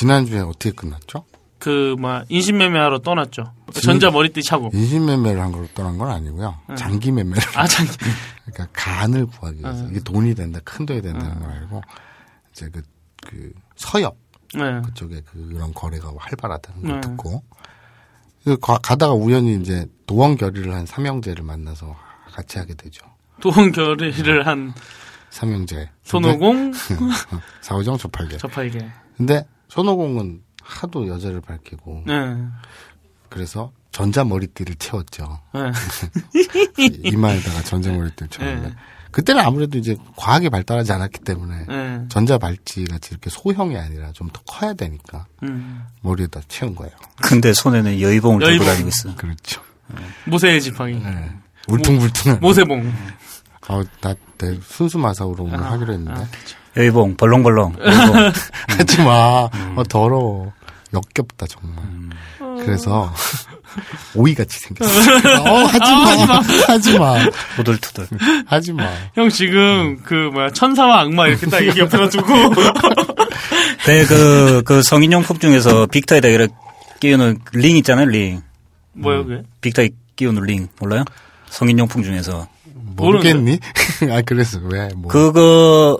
지난주에 어떻게 끝났죠? 그, 뭐, 인신매매하러 떠났죠. 전자 머리띠 차고. 인신매매를 한 걸로 떠난 건 아니고요. 장기매매를. 아, 장 그러니까 간을 구하기 위해서. 이게 돈이 된다, 큰 돈이 된다는 걸 알고, 이제 그, 그, 서역 네. 그쪽에 그런 거래가 활발하다는 걸 네. 듣고, 그 가- 가다가 우연히 이제 도원 결의를 한 삼형제를 만나서 같이 하게 되죠. 도원결의를 한 삼형제. 손오공, 사오정 조팔계. 저팔계. 근데 손오공은 하도 여자를 밝히고, 네. 그래서 전자 머리띠를 채웠죠. 네. 이마에다가 전자 머리띠를 채웠는데, 네. 그때는 아무래도 이제 과학이 발달하지 않았기 때문에, 네. 전자 발찌 같이 이렇게 소형이 아니라 좀 더 커야 되니까, 음. 머리에다 채운 거예요. 근데 손에는 여의봉을 들고 여의봉. 다니고 있어. 그렇죠. 모세의 지팡이. 네. 울퉁불퉁한. 모세봉. 아, 나, 내 순수 마사오로 오늘 하기로 했는데. 아, 여의봉, 벌렁벌렁. 여의봉. 하지 마. 어, 더러워. 역겹다, 정말. 그래서, 오이같이 생겼어. 어, 하지 마. 하지 마. 후들투들. 하지 마. 형 지금 그 뭐야 천사와 악마 이렇게 딱 이렇게 옆에다 두고 그, 그, 그 성인용품 중에서 빅터에다 이렇게 끼우는 링 있잖아요, 링. 뭐야 그게? 빅터에 끼우는 링. 몰라요? 성인용품 중에서. 모르겠니? 아, 그래서 왜, 뭐. 그거,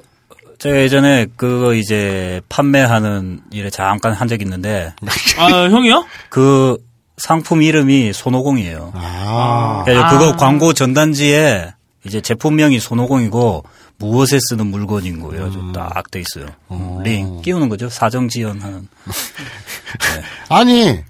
제가 예전에 그거 이제 판매하는 일에 잠깐 한 적이 있는데, 아 형이요? 그 상품 이름이 손오공이에요. 아, 그래서 아. 그거 광고 전단지에 이제 제품명이 손오공이고 무엇에 쓰는 물건인 거예요. 음. 딱돼 있어요. 링 끼우는 거죠. 사정 지연하는. 아니,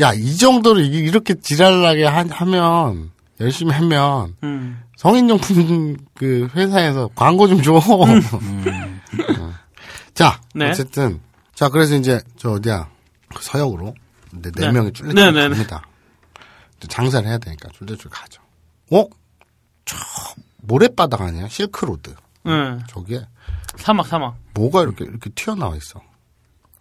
야, 이 정도로 이- 이렇게 지랄나게 하, 하면, 열심히 하면, 음. 성인용품 그 회사에서 광고 좀 줘. 어. 자, 네. 어쨌든 자 그래서 이제 저 어디야 그 서역으로 네, 네 네. 명이 쫄래쫄래 네, 네, 네. 갑니다. 장사를 해야 되니까 쫄래쫄래 가죠. 어? 저 모래바닥 아니야? 실크로드. 네. 저기에 사막 사막. 뭐가 이렇게 이렇게 튀어나와 있어.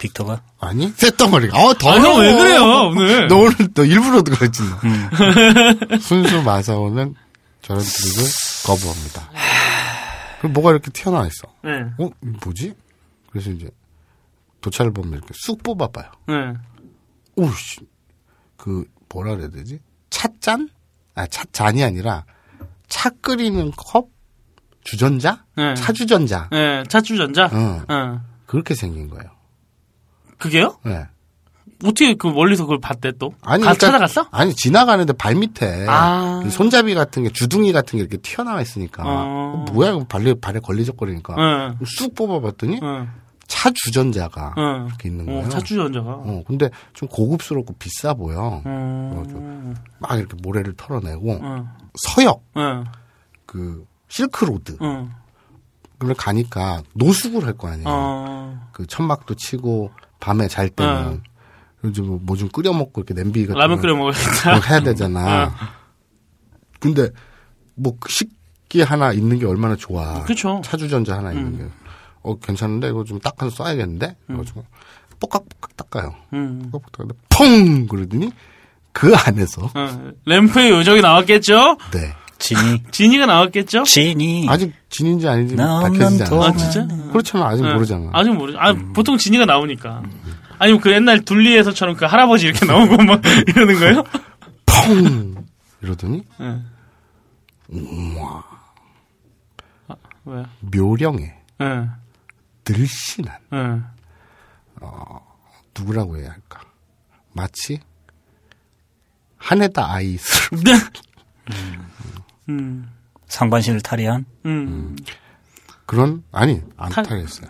빅터가 아니? 쇳덩어리가. 어, 아, 더러워. 형왜 그래요 오늘? 너 오늘 너 일부러 그랬지. 너. 순수 마사오는 저런 드립을 거부합니다. 그럼 뭐가 이렇게 튀어나와 있어. 네. 어? 뭐지? 그래서 이제 도차를 보면 이렇게 쑥 뽑아봐요. 네. 오씨, 그 뭐라 그래야 되지? 찻잔? 아, 찻잔이 아니라 차 끓이는 컵? 주전자? 네. 차주전자. 네. 차주전자. 응. 네. 그렇게 생긴 거예요. 그게요? 네. 어떻게 그 멀리서 그걸 봤대 또? 아니, 가, 그러니까- 찾아갔어? 아니, 지나가는데 발 밑에 아. 이 손잡이 같은 게, 주둥이 같은 게 이렇게 튀어나와 있으니까. 어. 어, 뭐야, 발에, 발에 걸리적거리니까. 응. 쑥 뽑아봤더니 응. 차주전자가 응. 이렇게 있는 어, 거예요. 차주전자가. 어, 근데 좀 고급스럽고 비싸 보여. 음. 막 이렇게 모래를 털어내고 응. 서역 응. 그 실크로드 응. 그걸 가니까 노숙을 할 거 아니에요. 어. 그 천막도 치고 밤에 잘 때는 어. 요즘 뭐좀 끓여 먹고 이렇게 냄비 같은 라면 거 끓여. 그거 해야 되잖아. 어. 근데 뭐그 식기 하나 있는 게 얼마나 좋아. 그쵸. 차주전자 하나 있는 게. 어 괜찮은데 이거 좀 닦아서 써야겠는데. 그래가지고 뽀깍뽀깍 닦아요. 음. 뽀깍뽀깍 닦는데 퐁 그러더니 그 안에서 어. 램프의 요정이 나왔겠죠? 네 진이. 진이가 나왔겠죠? 진이. 아직 진인지 아닌지 않아. 아 진짜? 그렇잖아. 아직 네. 모르잖아. 아직 모르. 아 보통 진이가 나오니까. 아니면 그 옛날 둘리에서처럼 그 할아버지 이렇게 나오고 막 이러는 거예요? 펑! 이러더니, 네. 우와, 왜요? 묘령에 예. 늘씬한, 예. 누구라고 해야 할까. 마치, 한 해다 아이스. 네. 음. 상반신을 탈의한. 음. 그런, 아니, 안 탈- 탈했어요.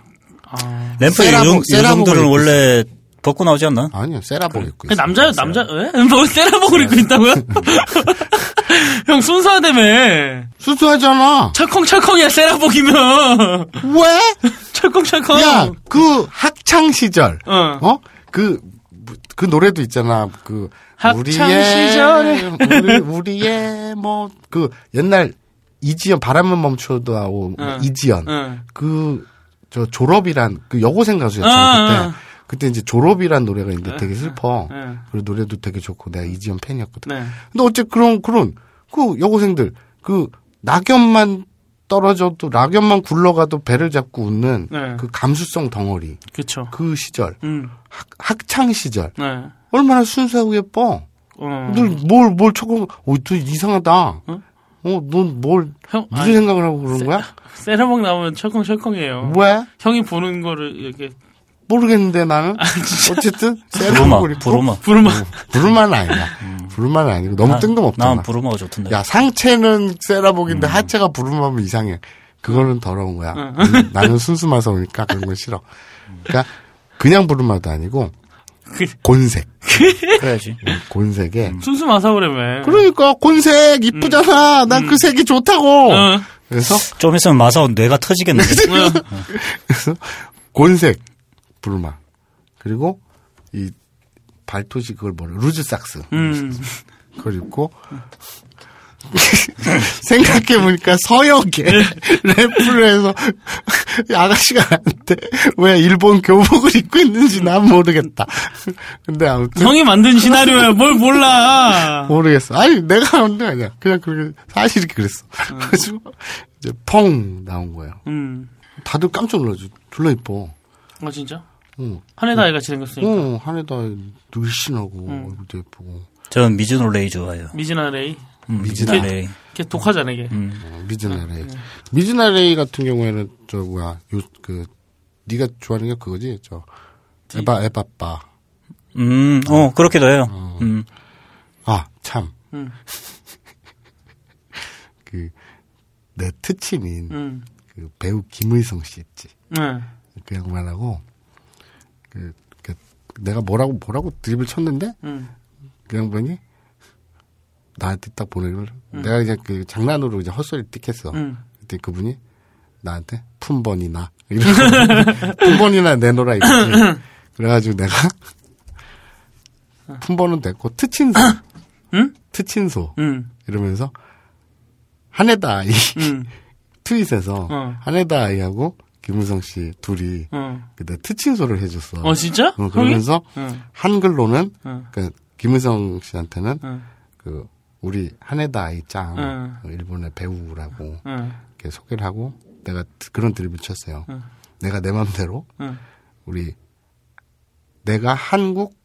아. 램프 세라복- 입고 원래 벗고 나오지 않나? 아니요, 세라복 입고 그 있어요. 남자요, 남자, 왜? 뭐, 세라복을 입고 있다고요? 형, 순수하다며. 수수하잖아. 철컹철컹이야, 세라복이면. 왜? 철컹철컹. 야, 그 학창 시절, 어. 어? 그, 그 노래도 있잖아. 그, 우리의, 시절에. 우리, 우리의, 뭐, 그, 옛날, 이지연, 바람은 멈춰도 하고, 어. 이지연. 어. 그, 저, 졸업이란, 그 여고생 가수였잖아, 어, 그때. 어. 그때 이제 졸업이란 노래가 있는데 되게 슬퍼. 어. 그리고 노래도 되게 좋고, 내가 이지연 팬이었거든. 네. 근데 어째 그런, 그런, 그 여고생들, 그, 낙엽만 떨어져도, 낙엽만 굴러가도 배를 잡고 웃는 네. 그 감수성 덩어리. 그쵸. 그 시절, 음. 학, 학창 시절. 네. 얼마나 순수하고 예뻐. 어. 늘 뭘, 뭘 쳐고, 어, 너 이상하다. 어? 어, 넌 뭘, 형, 무슨 아니, 생각을 하고 그러는 거야? 세라복 나오면 철컹철컹이에요. 왜? 형이 보는 거를 이렇게 모르겠는데 나는. 어쨌든, 부르마. 부르마. 부르면 부르마는 아니야. 부르마는 아니고, 너무 뜬금없잖아. 난 부르마가 좋던데. 야, 상체는 세라복인데 하체가 부르마면 이상해. 그거는 더러운 거야. 음, 나는 순수 마서우니까 그런 건 싫어. 그러니까 그냥 부르마도 아니고 그- 곤색. 그래야지. 곤색에 순수 마사오라며. 그러니까 곤색 이쁘잖아. 난 그 색이 좋다고. 어. 그래서 좀 있으면 마사오 뇌가 터지겠는데. 그래서 곤색 부르마. 그리고 이 발토시 그걸 뭐래? 루즈 삭스. 음. 그걸 입고 생각해보니까 서역에 래프를 해서 아가씨가 나한테 왜 일본 교복을 입고 있는지 난 모르겠다. 근데 아무튼 형이 만든 시나리오야. 뭘 몰라. 모르겠어. 아니 내가 한게 아니야. 그냥 그렇게 사실이 그랬어. 그래가지고 이제 펑 나온 거예요. 음. 다들 깜짝 놀라죠. 졸라 이뻐. 아, 진짜? 응. 한해다 같이 생겼으니까. 어, 한해다 늘씬하고 얼굴도 예쁘고 저는 미즈노 레이 좋아해요. 미즈나 레이. 음, 미즈나 레이. 걔 독하잖아, 걔. 어, 미즈나 레이. 미즈나 레이 같은 경우에는 저 뭐야 요 그 네가 좋아하는 게 그거지 저 에바 에바빠. 음, 어, 그렇기도 해요. 음. 아 참. 음. 그내 특친인 음. 그 배우 김의성 씨 있지. 네. 그 양반하고 그, 그 내가 뭐라고 뭐라고 드립을 쳤는데 음. 그 양반이 나한테 딱 보내기를 내가 이제 그 장난으로 이제 헛소리 띡했어. 음. 그때 그분이 나한테 품번이나 이런 품번이나 내놓으라 이거지. 그래가지고 내가 품번은 됐고 트친소, 응? 트친소 음. 이러면서 한해다 아이 음. 트윗에서 어. 한해다 아이하고 김우성 씨 둘이 어. 그때 트친소를 해줬어. 어, 진짜? 어, 그러면서 응. 한글로는 응. 그 김우성 씨한테는 응. 그 우리 한해다 아이 짱 응. 그 일본의 배우라고 응. 이렇게 소개를 하고 내가 그런 드립을 쳤어요. 응. 내가 내 맘대로 응. 우리 내가 한국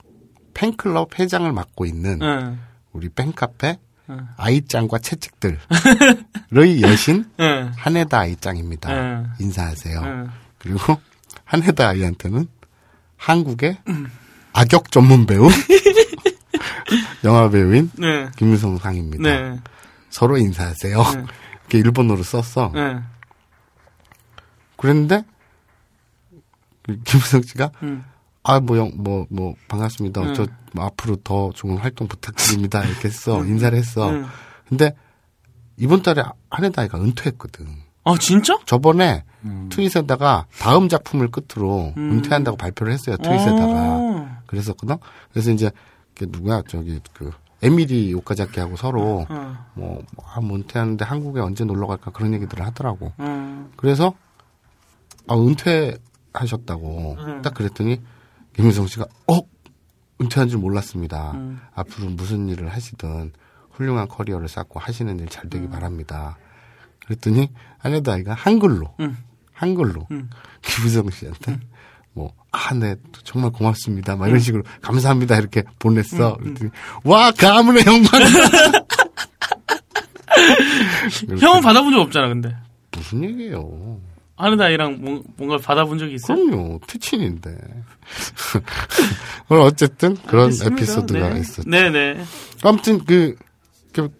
팬클럽 회장을 맡고 있는 응. 우리 팬카페 응. 아이짱과 채찍들의 여신 응. 한해다 아이짱입니다. 응. 인사하세요. 응. 그리고 한해다 아이한테는 한국의 악역 전문 배우 영화 배우인 네. 김유성 상입니다. 네. 서로 인사하세요. 네. 이렇게 일본어로 썼어. 네. 그랬는데 그 김유성 씨가 음. 아, 뭐, 영, 뭐, 뭐, 반갑습니다. 응. 저, 뭐 앞으로 더 좋은 활동 부탁드립니다. 이렇게 했어. 인사를 했어. 응. 근데, 이번 달에 한해다이가 은퇴했거든. 아, 진짜? 저번에 트윗에다가 다음 작품을 끝으로 음. 은퇴한다고 발표를 했어요. 트윗에다가. 어. 그랬었거든. 그래서 이제, 그 누구야, 저기, 그, 에미리 오카자키 하고 서로, 어. 뭐, 뭐, 아, 뭐 은퇴하는데 한국에 언제 놀러 갈까 그런 얘기들을 하더라고. 어. 그래서 아 은퇴하셨다고 음. 딱 그랬더니 김민성 씨가 어 은퇴한 줄 몰랐습니다. 음. 앞으로 무슨 일을 하시든 훌륭한 커리어를 쌓고 하시는 일 잘 되기 바랍니다. 그랬더니 아내도 아이가 한글로 음. 한글로 음. 김우성 씨한테 뭐, 아, 네, 정말 고맙습니다. 막 이런 식으로, 감사합니다. 이렇게 보냈어. 그랬더니, 와, 가문의 영광! 형은 받아본 적 없잖아, 근데. 무슨 얘기예요? 하는 아이랑 뭐- 뭔가 받아본 적이 있어요? 그럼요, 티친인데. 어쨌든 그런 알겠습니다. 에피소드가 네. 있었죠. 네네. 아무튼 그, 그,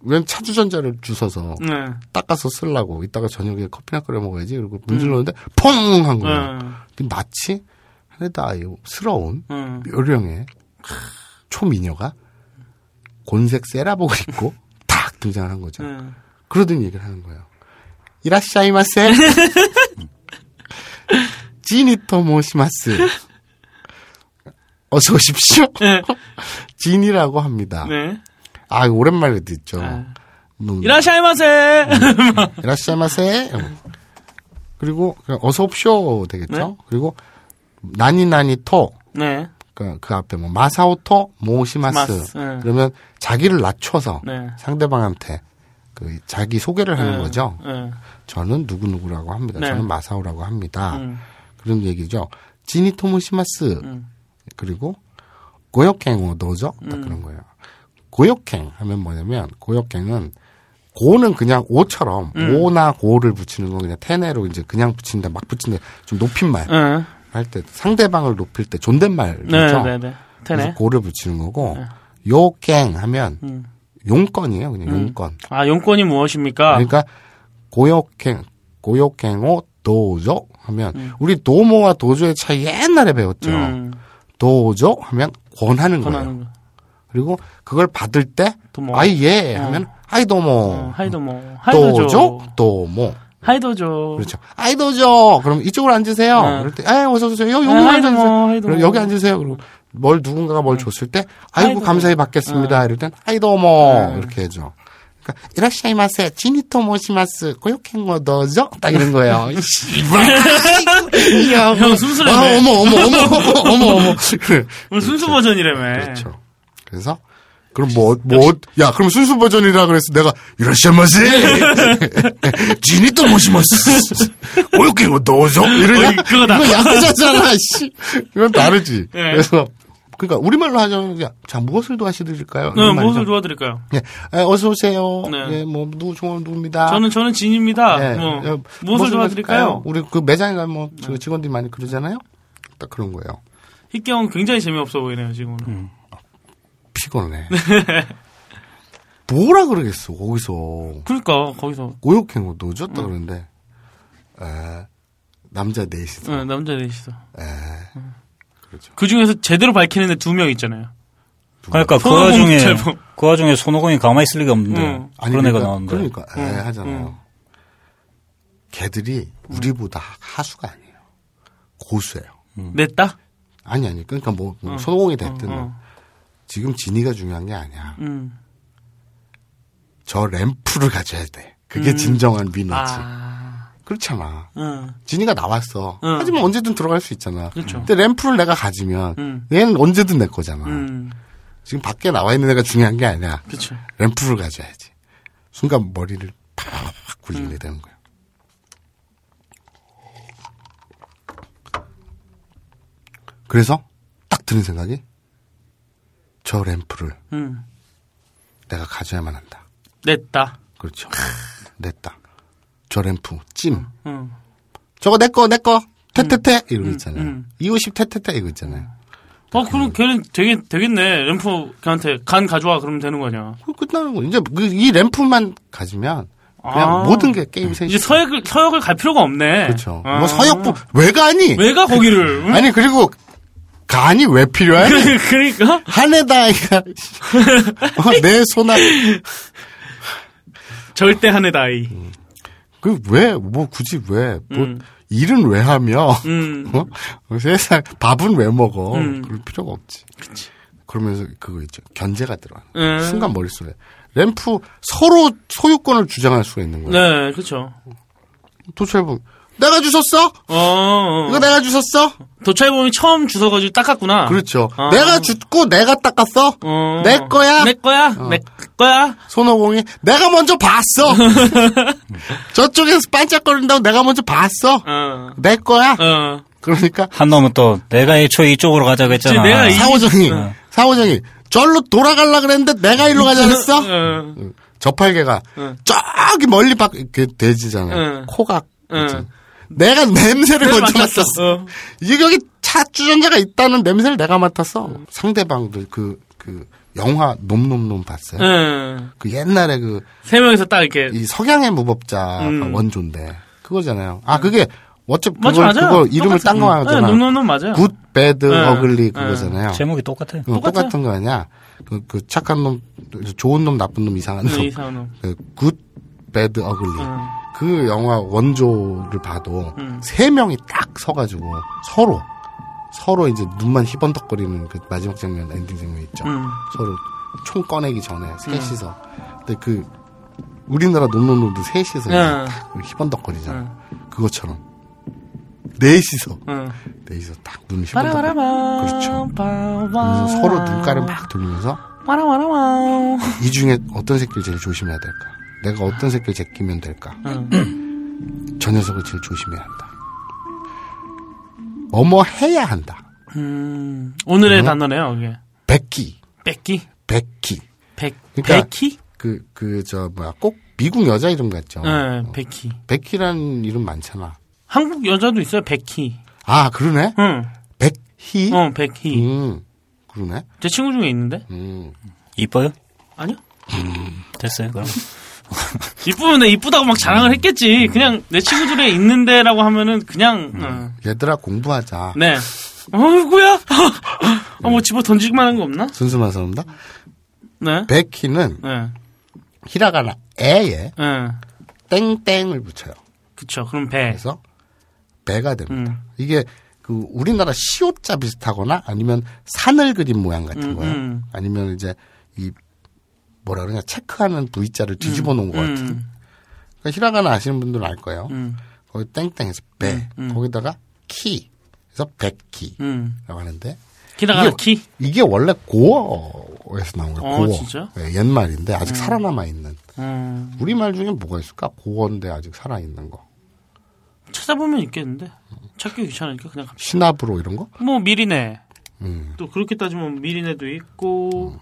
웬 차주전자를 주워서 네. 닦아서 쓰려고 이따가 저녁에 커피나 끓여 먹어야지. 그리고 문질렀는데 퐁! 한 거예요. 음. 근데 마치 하네다이스러운 음. 묘령의 초미녀가 곤색 세라복을 입고 탁 등장을 한 거죠. 음. 그러더니 얘기를 하는 거예요. 이라시아이마세. 지니토 모시마스. 어서 오십시오. 네. 진이라고 합니다. 네. 아, 오랜만에 듣죠. 아. 음, 이라샤이마세! 이라시아이마세. 그리고 그냥 어서 옵쇼 되겠죠. 네. 그리고 나니나니 토. 네. 그, 그 앞에 뭐 마사오토 모시마스. 마스, 네. 그러면 자기를 낮춰서 네. 상대방한테 그 자기 소개를 하는 네. 거죠. 네. 저는 누구 누구라고 합니다. 네. 저는 마사오라고 합니다. 음. 그런 얘기죠. 지니 토모시마스. 음. 그리고 고역행오 도죠? 딱 음. 그런 거예요. 고역행 하면 뭐냐면 고역행은 고는 그냥 오처럼 음. 오나 고를 붙이는 건 그냥 테네로 이제 그냥 붙인다 막 붙인다 좀 높임말 네. 할때 상대방을 높일 때 존댓말이죠. 네, 네, 네. 그래서. ご를 붙이는 거고 네. 요갱 하면 음. 용건이에요. 그냥 음. 용건. 아, 용건이 무엇입니까? 그러니까 ご用件 ご用件をどうぞ 하면 음. 우리 도모와 도조의 차이 옛날에 배웠죠. 음. どうぞ 하면 권하는 거예요. 권하는 거. 그리고 그걸 받을 때 どうも. 아이 예 어. 하면 はい どうも 어, はい どうも. はい どうぞ. どうぞ どうも はい どうぞ. 그렇죠. はい どうぞ 그럼 이쪽으로 앉으세요. 네. 그럴 때 아, 어서 오세요. 여기 네, 여기 앉으세요. はい どうも. 그럼 여기 앉으세요. 그리고 뭘 누군가가 뭘 줬을 때 아이고 はいどうも. 감사히 받겠습니다. 이럴 땐 はい どうも 네. 이렇게 해줘. 그러니까 いらっしゃいませ ジニと 申します ご用件を どうぞ 딱 이런 거예요. 씨발. 야, 형 뭐. 순수하네. 아, 어머 어머 어머 어머 어머. 오늘 순수 버전이라며. 그렇죠. 그래서 그럼 뭐 뭐 야 그럼 순수 버전이라 그래서 내가 이라시아마세 지니토 모시마스 고요켄고 도죠 이러냐? 어, 그거다. 이건 야구자잖아. 씨. 이건 다르지. 네. 그래서 그러니까 우리말로 하자면 자 무엇을 도와드릴까요? 네, 무엇을. 도와드릴까요? 예, 에, 어서 오세요. 네. 예, 뭐 누구 좋은 누구입니다. 저는, 저는 진입니다. 예, 뭐, 예, 무엇을 도와드릴까요? 우리 그 매장에 가면 뭐저 직원들이 많이 그러잖아요. 딱 그런 거예요. 희경은 굉장히 재미없어 보이네요, 지금. 음. 피곤해. 뭐라 그러겠어 거기서 그러니까, 거기서. 고역행고 노죠? 음. 딱 그러는데 에, 남자 넷이서 네, 남자 넷이서. 에, 그렇죠. 그 중에서 제대로 밝히는 애 두 명 있잖아요. 그러니까 그 와중에 찰봉. 그 와중에 손오공이 가만히 있을 리가 없는데 응. 아니 그런 애가 그러니까, 나오는데 그러니까 에, 응, 하잖아요. 응. 걔들이 우리보다 하수가 아니에요. 고수예요. 냈다? 아니 아니 그러니까 뭐, 뭐 응. 손오공이 됐든 응, 응. 지금 진이가 중요한 게 아니야. 음. 저 램프를 가져야 돼. 그게 음. 진정한 민호지. 아, 그렇잖아. 응. 진이가 나왔어. 응. 하지만 언제든 들어갈 수 있잖아. 그렇죠. 근데 램프를 내가 가지면 음. 얘는 언제든 내 거잖아. 음. 지금 밖에 나와 있는 애가 중요한 게 아니야. 그쵸. 램프를 가져야지. 순간 머리를 팍 굴리게 음. 되는 거야. 그래서 딱 드는 생각이 저 램프를 음. 내가 가져야만 한다. 냈다. 그렇죠. 냈다. 저 램프 찜. 응. 저거 내 거, 내 거. 테테테 이러고 있잖아요. 음. 250 테테테 이거 있잖아요. 어, 그럼 걔는 되게, 되겠네. 램프 걔한테 간 가져와. 그러면 되는 거냐. 그거 끝나는 거. 이제 그- 이 램프만 가지면 그냥 아. 모든 게 게임 생기. 이제 서역을, 서역을 갈 필요가 없네. 그렇죠. 아. 뭐 서역부 왜 가니? 왜 가, 거기를? 응? 아니 그리고 간이 왜 필요해? 그러니까? 한해다이가 어, 내 손안 절대 한해다이. 그 왜 뭐 굳이 왜뭐 음. 일은 왜 하며 음. 어? 세상 밥은 왜 먹어? 음. 그럴 필요가 없지. 그러면서 그거 있죠. 견제가 들어가. 음. 순간 머릿속에 램프 서로 소유권을 주장할 수가 있는 거예요. 네. 도대체 뭐 내가 주웠어? 어, 어. 이거 내가 주웠어? 도찰범이 처음 주워가지고 닦았구나. 그렇죠. 어. 내가 줬고 내가 닦았어. 어. 내 거야. 내 거야. 내 거야. 손오공이 내가 먼저 봤어. 저쪽에서 반짝거린다고 내가 먼저 봤어. 어. 내 거야. 어. 그러니까 한 놈은 또 내가 애초에 이쪽으로 가자고 했잖아. 지금 내가 이- 사오정이 어. 사오정이 절로 돌아갈라 그랬는데 내가 일로 가자 그랬어. 어. 저팔계가 응. 저기 멀리 밖 이렇게 돼지잖아요. 응. 코가 응. 내가 냄새를 먼저 맡았어. 맡았어. 어. 이게 여기 차 주전자가 있다는 냄새를 내가 맡았어. 상대방도 그, 그, 영화 놈놈놈 봤어요? 응. 그 옛날에 그, 세 명이서 딱 이렇게. 이 석양의 무법자가 음. 원조인데, 그거잖아요. 아, 그게, 어차피 그걸, 맞아요. 그거 이름을 딴 거. 하잖아. 네, 놈놈놈 맞아요. good, bad, 네. ugly 네. 그거잖아요. 제목이 똑같아. 어, 똑같아요. 똑같은 거 아니야? 그, 그 착한 놈, 좋은 놈, 나쁜 놈, 이상한 놈. 네, 이상한 놈. 그 good, bad, ugly. 응. 그 영화 원조를 봐도 음. 세 명이 딱 서가지고 서로 서로 이제 눈만 희번덕거리는 그 마지막 장면 엔딩 장면 있죠. 응. 서로 총 꺼내기 전에 셋이서. 근데 그 우리나라 놈놈놈도 셋이서 응. 딱 희번덕거리잖아. 응. 그것처럼 넷이서 응. 넷이서 딱 눈을 희번덕거리. 그렇죠. 서로 눈가를 막 돌리면서. 이 중에 어떤 새끼를 제일 조심해야 될까? 내가 어떤 새끼를 제끼면 될까? 응. 저 녀석을 제일 조심해야 한다. 뭐뭐 해야 한다. 음. 오늘의 응? 단어네요, 이게. 백기, 백기? 백기. 백, 그러니까 백기? 그, 그, 저, 뭐야, 꼭 미국 여자 이름 같죠? 네, 어, 백희. 백희라는 이름 많잖아. 한국 여자도 있어요, 백희. 아, 그러네? 응. 백희? 어, 백희. 음, 그러네? 제 친구 중에 있는데? 음. 이뻐요? 아니요. 됐어요, 그럼. 이쁘면 내 이쁘다고 막 자랑을 했겠지. 그냥 내 친구 중에 있는데라고 하면은 그냥, 어. 얘들아, 공부하자. 네. 어이구야? 어, 뭐 집어 던지기만 한 거 없나? 순수만 사람다. 네. 백희는 네. 히라가나 에에 네. 땡땡을 붙여요. 그쵸. 그럼 배. 그래서 배가 됩니다. 음. 이게 그 우리나라 시옷자 비슷하거나 아니면 산을 그린 모양 같은 음, 거예요. 음. 아니면 이제 이 뭐라 그러냐 체크하는 V자를 뒤집어 놓은 것 같은. 음. 그러니까 히라가나 아시는 분들은 알 거예요. 음. 거기 땡땡해서 배 음, 음. 거기다가 키 그래서 백키라고 음. 하는데 기다가 이게- 키. 이게 원래 고어에서 나온 거예요. 어, 고어. 진짜? 네, 옛말인데 아직 살아남아 있는. 음. 우리 말 중에 뭐가 있을까? 고어인데 아직 살아 있는 거. 찾아보면 있겠는데. 찾기 귀찮으니까 그냥 갑시다. 시나브로 이런 거? 뭐 미리네. 음. 또 그렇게 따지면 미리네도 있고 빅,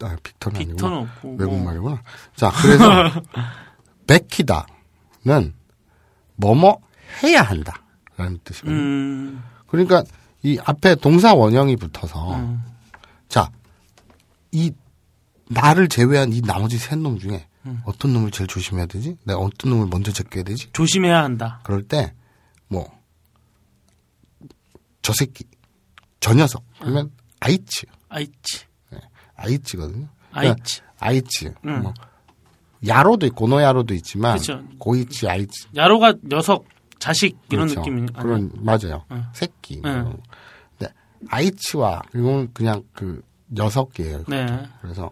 아, 빅터는 아니구나. 빅터는 없고 뭐. 외국 말이구나. 자, 그래서 백키다는 뭐뭐 해야 한다. 라는 뜻이거든요. 음. 그러니까 이 앞에 동사 원형이 붙어서 음. 자, 이 나를 제외한 이 나머지 세 놈 중에 음. 어떤 놈을 제일 조심해야 되지? 내가 어떤 놈을 먼저 제껴야 되지? 조심해야 한다. 그럴 때, 뭐, 저 새끼, 저 녀석, 그러면 아이치, 아이치. 아이치거든요. 아이치. 아이치. 응. 뭐, 야로도 있고, 고노야로도 있지만, 그쵸. 고이치, 아이치. 야로가 녀석, 자식 이런 그렇죠. 느낌이 그런, 맞아요. 응. 새끼. 응. 뭐. 근데, 아이치와, 이건 그냥 그, 녀석이에요. 네. 그래서,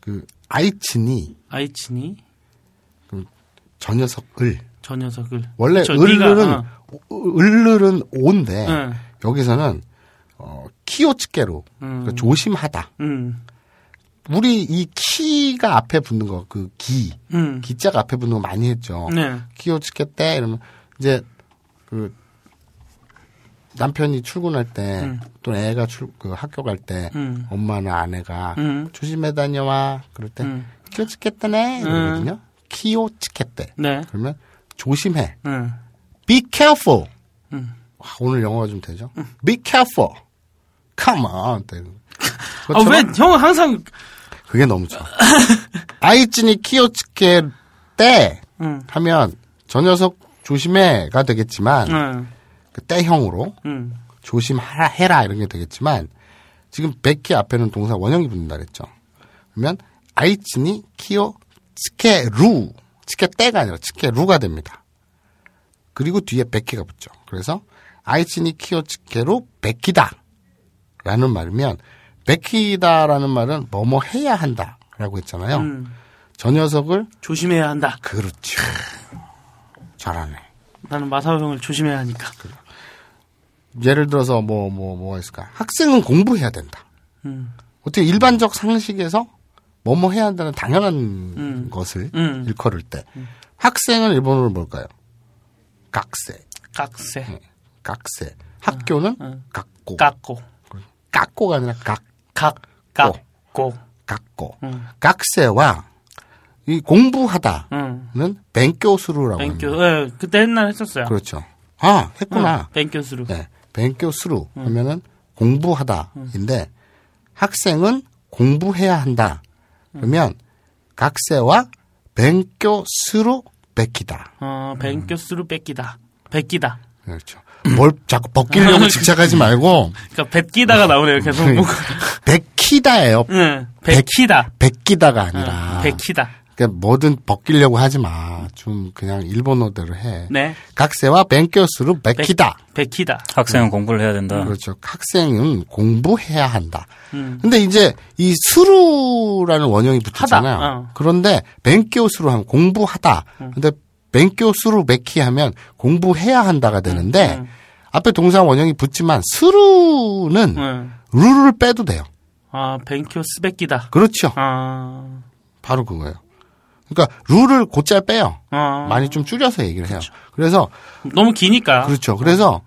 그, 아이치니, 아이치니 저 녀석을, 저 녀석을 원래 그쵸, 을르는, 어. 을르는 응. 여기서는, 어, 키오츠케로, 음. 그러니까 조심하다. 음. 우리 이 키가 앞에 붙는 거, 그 기, 음. 기자가 앞에 붙는 거 많이 했죠. 네. 키오츠케 때 이러면 이제 그 남편이 출근할 때 음. 또는 애가 출 그 학교 갈때 음. 엄마나 아내가 음. 조심해 다녀와 그럴 때 음. 키오츠케 때네 이러거든요. 키오츠케 때 네. 그러면 조심해. 응. Be careful. 음. 와, 오늘 영어가 좀 되죠? Be careful. Come on. 때. 아, 왜, 형은 항상, 그게 너무 좋아. 아이찐이 키오츠케 때 응. 하면 저 녀석 조심해가 되겠지만 응. 그 때형으로 응. 조심하라 해라 이런 게 되겠지만 지금 백키 앞에는 동사 원형이 붙는다 그랬죠. 그러면 아이친이 키오 츠케루 츠케 때가 아니라 츠케루가 됩니다. 그리고 뒤에 백키가 붙죠. 그래서 아이친이 키오 츠케루 백키다 라는 말이면 백키다라는 말은 뭐뭐 해야 한다 라고 했잖아요. 음. 저 녀석을 조심해야 한다. 그렇죠. 잘하네. 나는 마사오 형을 조심해야 하니까. 예를 들어서 뭐 뭐 뭐, 가 있을까? 학생은 공부해야 된다. 음. 어떻게 일반적 상식에서 뭐뭐 해야 한다는 당연한 음. 것을 음. 일컬을 때 학생은 일본어로 뭘까요? 각세, 깍세. 각세. 학교는 음. 각고, 깎고. 깎고가 아니라 각, 각, 깎고. 각고. 음. 각세와 이 공부하다는 응. 뱅교수루라고 뱅교, 합니다. 예, 그때 옛날에 했었어요. 그렇죠. 아 했구나. 뱅교수로. 네, 뱅교수루 하면은 공부하다인데 학생은 공부해야 한다. 그러면 각세와 뱅교수루 뺏기다. 어, 뱅교수로 뺏기다. 뺏기다. 그렇죠. 뭘 자꾸 벗기려고 집착하지 말고 그러니까 뺏기다가 나오네요, 계속. 그, 뺏기다예요. 응, 뺏기다. 뺏기다가 아니라. 응, 뺏기다. 그러니까 뭐든 벗기려고 하지 마. 좀 그냥 일본어대로 해. 네. 각세와 뱅교수루 뺏기다. 뺏기다. 학생은 공부를 해야 된다. 그렇죠. 학생은 공부해야 한다. 음. 근데 이제 이 수루라는 원형이 붙었잖아요. 하다, 어. 그런데 뱅교수루 하면 공부하다. 근데 뱅교수루 메키 하면 공부해야 한다가 되는데 음. 앞에 동사 원형이 붙지만 수루는 응. 루를 빼도 돼요. 아, 뱅교스 뺏기다. 그렇죠. 아, 바로 그거예요. 그러니까 룰을 곧잘 빼요. 아. 많이 좀 줄여서 얘기를 해요. 그래서 너무 기니까. 그렇죠. 그래서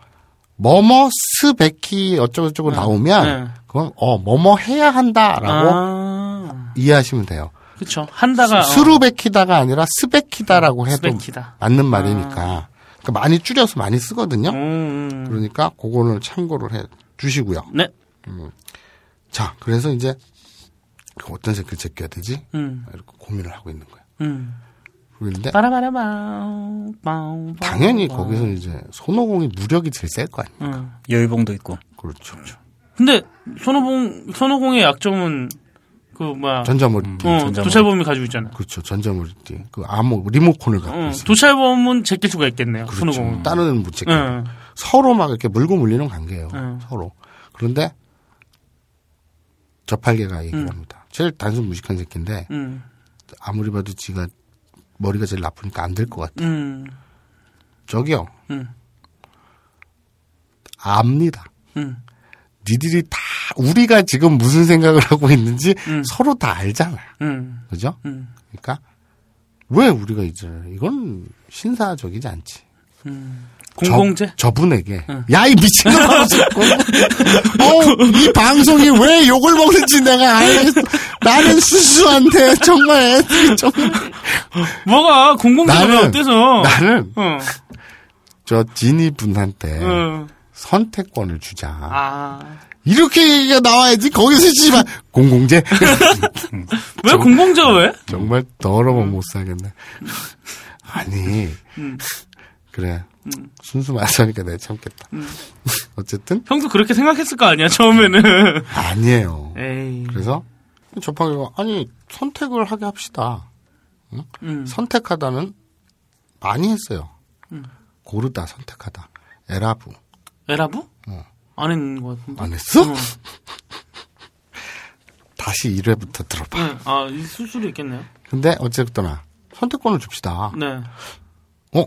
뭐뭐 스베키 어쩌고저쩌고 나오면 네. 그건 어 뭐뭐 해야 한다라고 아, 이해하시면 돼요. 그쵸. 한다가. 어, 수루베키다가 아니라 스베키다라고 해도 스베키다. 맞는 말이니까. 그러니까 많이 줄여서 많이 쓰거든요. 음, 그러니까 그거를 참고를 해 주시고요. 네. 자, 그래서 이제 그 어떤 색을 제껴야 되지? 음, 이렇게 고민을 하고 있는 거예요. 음. 그런데 당연히. 거기서 이제 손오공이 무력이 제일 셀 거 아니에요. 응. 여의봉도 있고. 그렇죠. 근데, 손오공, 손오공의 약점은, 그, 뭐야. 전자머리띠. 어, 전자머리. 도찰범이 가지고 있잖아. 그렇죠. 전자머리띠. 그 암호 리모컨을 갖고 어, 있어요. 도찰범은 제낄 수가 있겠네요. 그렇죠. 다른 애는 못 제껴. 응. 서로 막 이렇게 물고 물리는 관계예요. 응. 서로. 그런데 저팔계가 얘기를 응. 합니다. 제일 단순 무식한 새끼인데 응. 아무리 봐도 지가 머리가 제일 나쁘니까 안 될 것 같아. 응. 저기요. 응. 압니다. 응. 니들이 다 우리가 지금 무슨 생각을 하고 있는지 응. 서로 다 알잖아요. 응. 그죠? 응. 그러니까 왜 우리가 이제 이건 신사적이지 않지. 공공재? 저, 분에게 야, 이 미친놈아. 어, 이 방송이 왜 욕을 먹는지 내가 알겠어. 나는 수수한테 정말 애들이 정말. 뭐가 공공재가 왜 나는- 어때서? 나는 어. 저 지니 분한테 어. 선택권을 주자. 아. 이렇게 얘기가 나와야지. 거기서 씨발 공공재. 왜 공공재가 왜? 정말 더러워 못 살겠네. 아니. 음. 그래. 순수 말하니까 내가 참겠다. 어쨌든 형도 그렇게 생각했을 거 아니야, 처음에는. 아니에요. 에이. 그래서 조팡이가 아니 선택을 하게 합시다. 응? 음. 선택하다는 많이 했어요. 고르다 선택하다. 에라부 에라부? 어. 안 했는 것 같은데. 안 했어? 응. 다시 1회부터 들어봐. 응. 아, 수도 있겠네요. 근데 어쨌거나 선택권을 줍시다. 네. 어?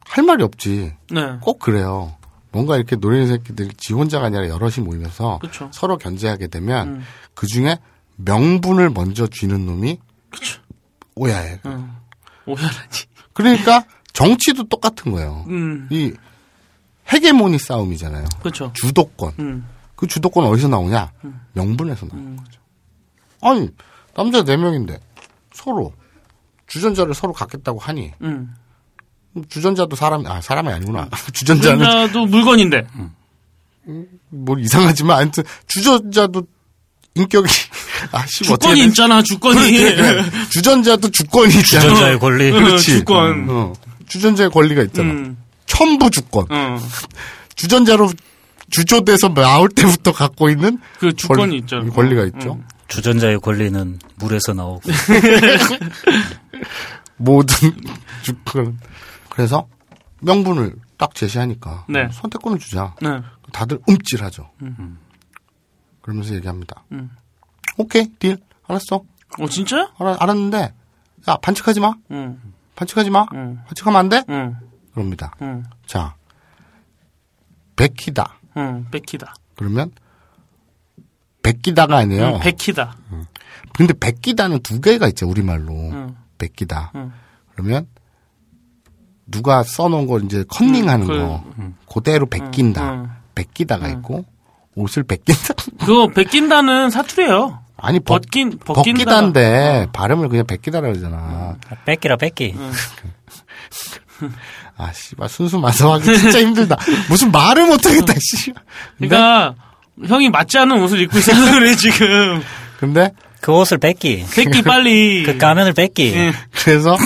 할 말이 없지. 네. 꼭 그래요. 뭔가 이렇게 노리는 새끼들 지 혼자가 아니라 여럿이 모이면서 그쵸. 서로 견제하게 되면 음. 그 중에 명분을 먼저 쥐는 놈이 그쵸. 오야해. 응. 오열하지. 그러니까 정치도 똑같은 거예요. 음. 이 헤게모니 싸움이잖아요. 그쵸. 주도권. 음. 그 주도권 어디서 나오냐? 명분에서 나오는 거죠. 아니 남자 네 명인데 서로 주전자를 서로 갖겠다고 하니 음. 주전자도 사람 아 사람이 아니구나. 주전자는 주전자도 물건인데. 뭐 이상하지만 아무튼 주전자도 인격이 아 씨 주권이 있잖아, 주권이. 주전자도 주권이 있잖아. 주전자의 권리. 응, 그렇지. 주권. 어. 주전자의 권리가 있잖아. 음. 첨부 주권. 어. 주전자로 주조돼서 나올 때부터 갖고 있는 그 주권이 권리, 있죠. 권리가 있죠. 음. 주전자의 권리는 물에서 나오고. 모든 주권. 그래서 명분을 딱 제시하니까 네. 선택권을 주자. 네. 다들 움찔하죠. 그러면서 얘기합니다. 음. 오케이 딜 알았어. 어, 진짜요? 알아, 알았는데 야 반칙하지 마. 응. 반칙하지 마. 응. 반칙하면 안 돼? 응. 그럽니다. 응, 자, 베키다. 응, 뺏기다. 그러면 베끼다가 아니에요. 응, 베키다. 근데 베끼다는 두 개가 있죠 우리말로. 응, 베끼다. 응. 그러면 누가 써놓은 걸 이제 컨닝하는 음, 그, 거 그대로 베낀다. 응. 베끼다가 있고 옷을 베낀다. 그거 베낀다는 사투리예요. 아니 벗, 벗긴 벗긴다. 벗기다인데 발음을 그냥 베끼다라 그러잖아. 뺏기라 뺏기. 아 씨발 순수 마서하기 진짜 힘들다. 무슨 말을 못하겠다. 씨. 그러니까 형이 맞지 않는 옷을 입고 있어서 그래 지금. 근데 그 옷을 뺏기. 새끼 빨리. 그 가면을 뺏기. 응. 그래서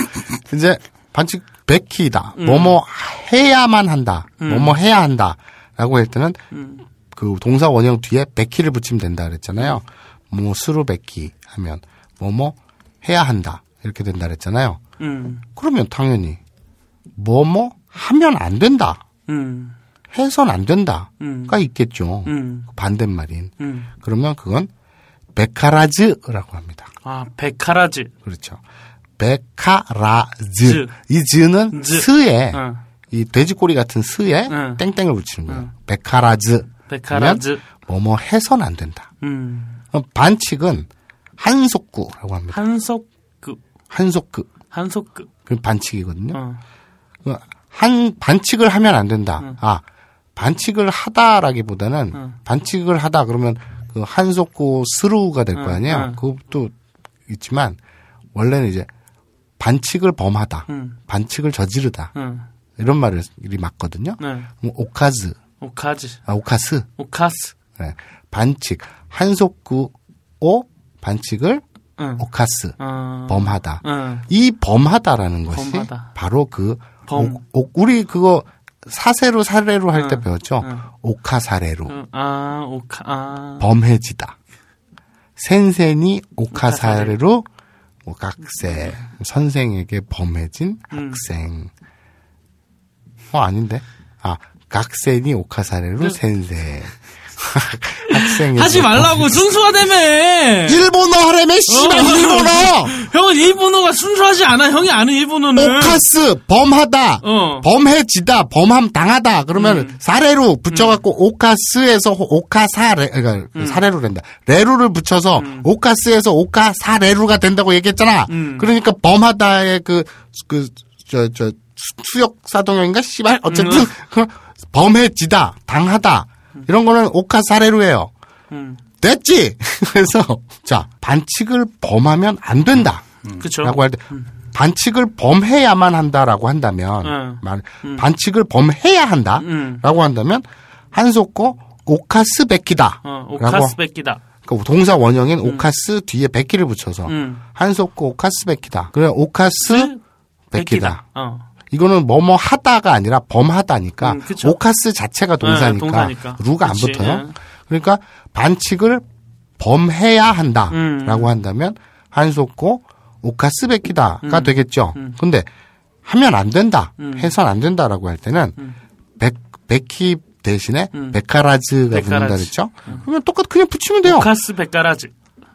이제 반칙 베끼다. 뭐뭐 해야만 한다. 뭐뭐 해야 한다 라고 할 때는 그 동사 원형 뒤에 베끼를 붙이면 된다 그랬잖아요. 뭐뭐 수루 베끼 하면 뭐뭐 해야 한다 이렇게 된다 그랬잖아요. 음, 그러면 당연히 뭐뭐 하면 안 된다. 음, 해선 안 된다가 음, 있겠죠. 음, 반대말인. 음. 그러면 그건 베카라즈라고 합니다. 아 べからず. 그렇죠. 베카라즈. 즈. 이 즈는 즈. 스에 어, 이 돼지꼬리 같은 す에 응. 땡땡을 붙이는 거예요. べからず. べからず. 뭐뭐 해선 안 된다. 음, 그럼 반칙은 反則라고 합니다. 한석그 한속구. 한석그. 그 반칙이거든요. 한 반칙을 하면 안 된다. 아 반칙을 하다라기보다는 응. 반칙을 하다 그러면 그 한속구 스루가 될거 응, 아니에요. 응. 그것도 있지만 원래는 이제 반칙을 범하다, 음, 반칙을 저지르다 음, 이런 말이 맞거든요. 네. 오카즈, 오카즈. 아 오카스, 오카스. 네. 반칙 한속구 오 반칙을 응. 오카스 어, 범하다. 응. 이 범하다라는 것이 범하다. 바로 그 범. 오- 오- 우리 그거 사세로 사례로 할때 응, 배웠죠. 응. 오카 사례로 응. 아, 오카, 아. 범해지다. 센센이 오카 사례로 뭐 각세 선생에게 범해진 음. 학생. 어 아닌데? 아 각센이 오카 사례로 센세. 학생이 하지 말라고 순수하다며! 일본어 하래매 씨발 어. 일본어. 형은 일본어가 순수하지 않아. 형이 아는 일본어는. 오카스 범하다 어. 범해지다 범함 당하다 그러면 음. 사례로 붙여갖고 오카스에서 오카사레 그러니까 음. 사례로 된다 레루를 붙여서 오카스에서 오카사레루가 된다고 얘기했잖아 음. 그러니까 범하다의 그 그 저 저 수역 사동형인가 씨발 어쨌든 음. 그 범해지다 당하다 이런 거는 오카사레루예요 음. 됐지 그래서 자 반칙을 범하면 안 된다 그쵸. 라고 할 때 반칙을 범해야만 한다라고 한다면 응. 말 반칙을 범해야 한다라고 음. 한다면 한속고 오카스 베끼다. 어, 라고 오카스 뺏기다. 그 동사 원형인 오카스 뒤에 베끼를 붙여서 음. 한속고 오카스 베끼다. 그래 오카스 べきだ. 어. 이거는 뭐뭐 하다가 아니라 범하다니까 음. 오카스 자체가 동사니까, 네, 동사니까. る가 안 그치, 붙어요. 예. 그러니까 반칙을 범해야 한다라고 음. 한다면 한속고 오카스 베끼다가 되겠죠. 음. 근데 하면 안 된다, 음. 해선 안 된다라고 할 때는 べ べき 대신에 음. 베카라즈가 붙는다 베카라즈. 그랬죠. 그러면 똑같 그냥 붙이면 돼요. 犯す べからず.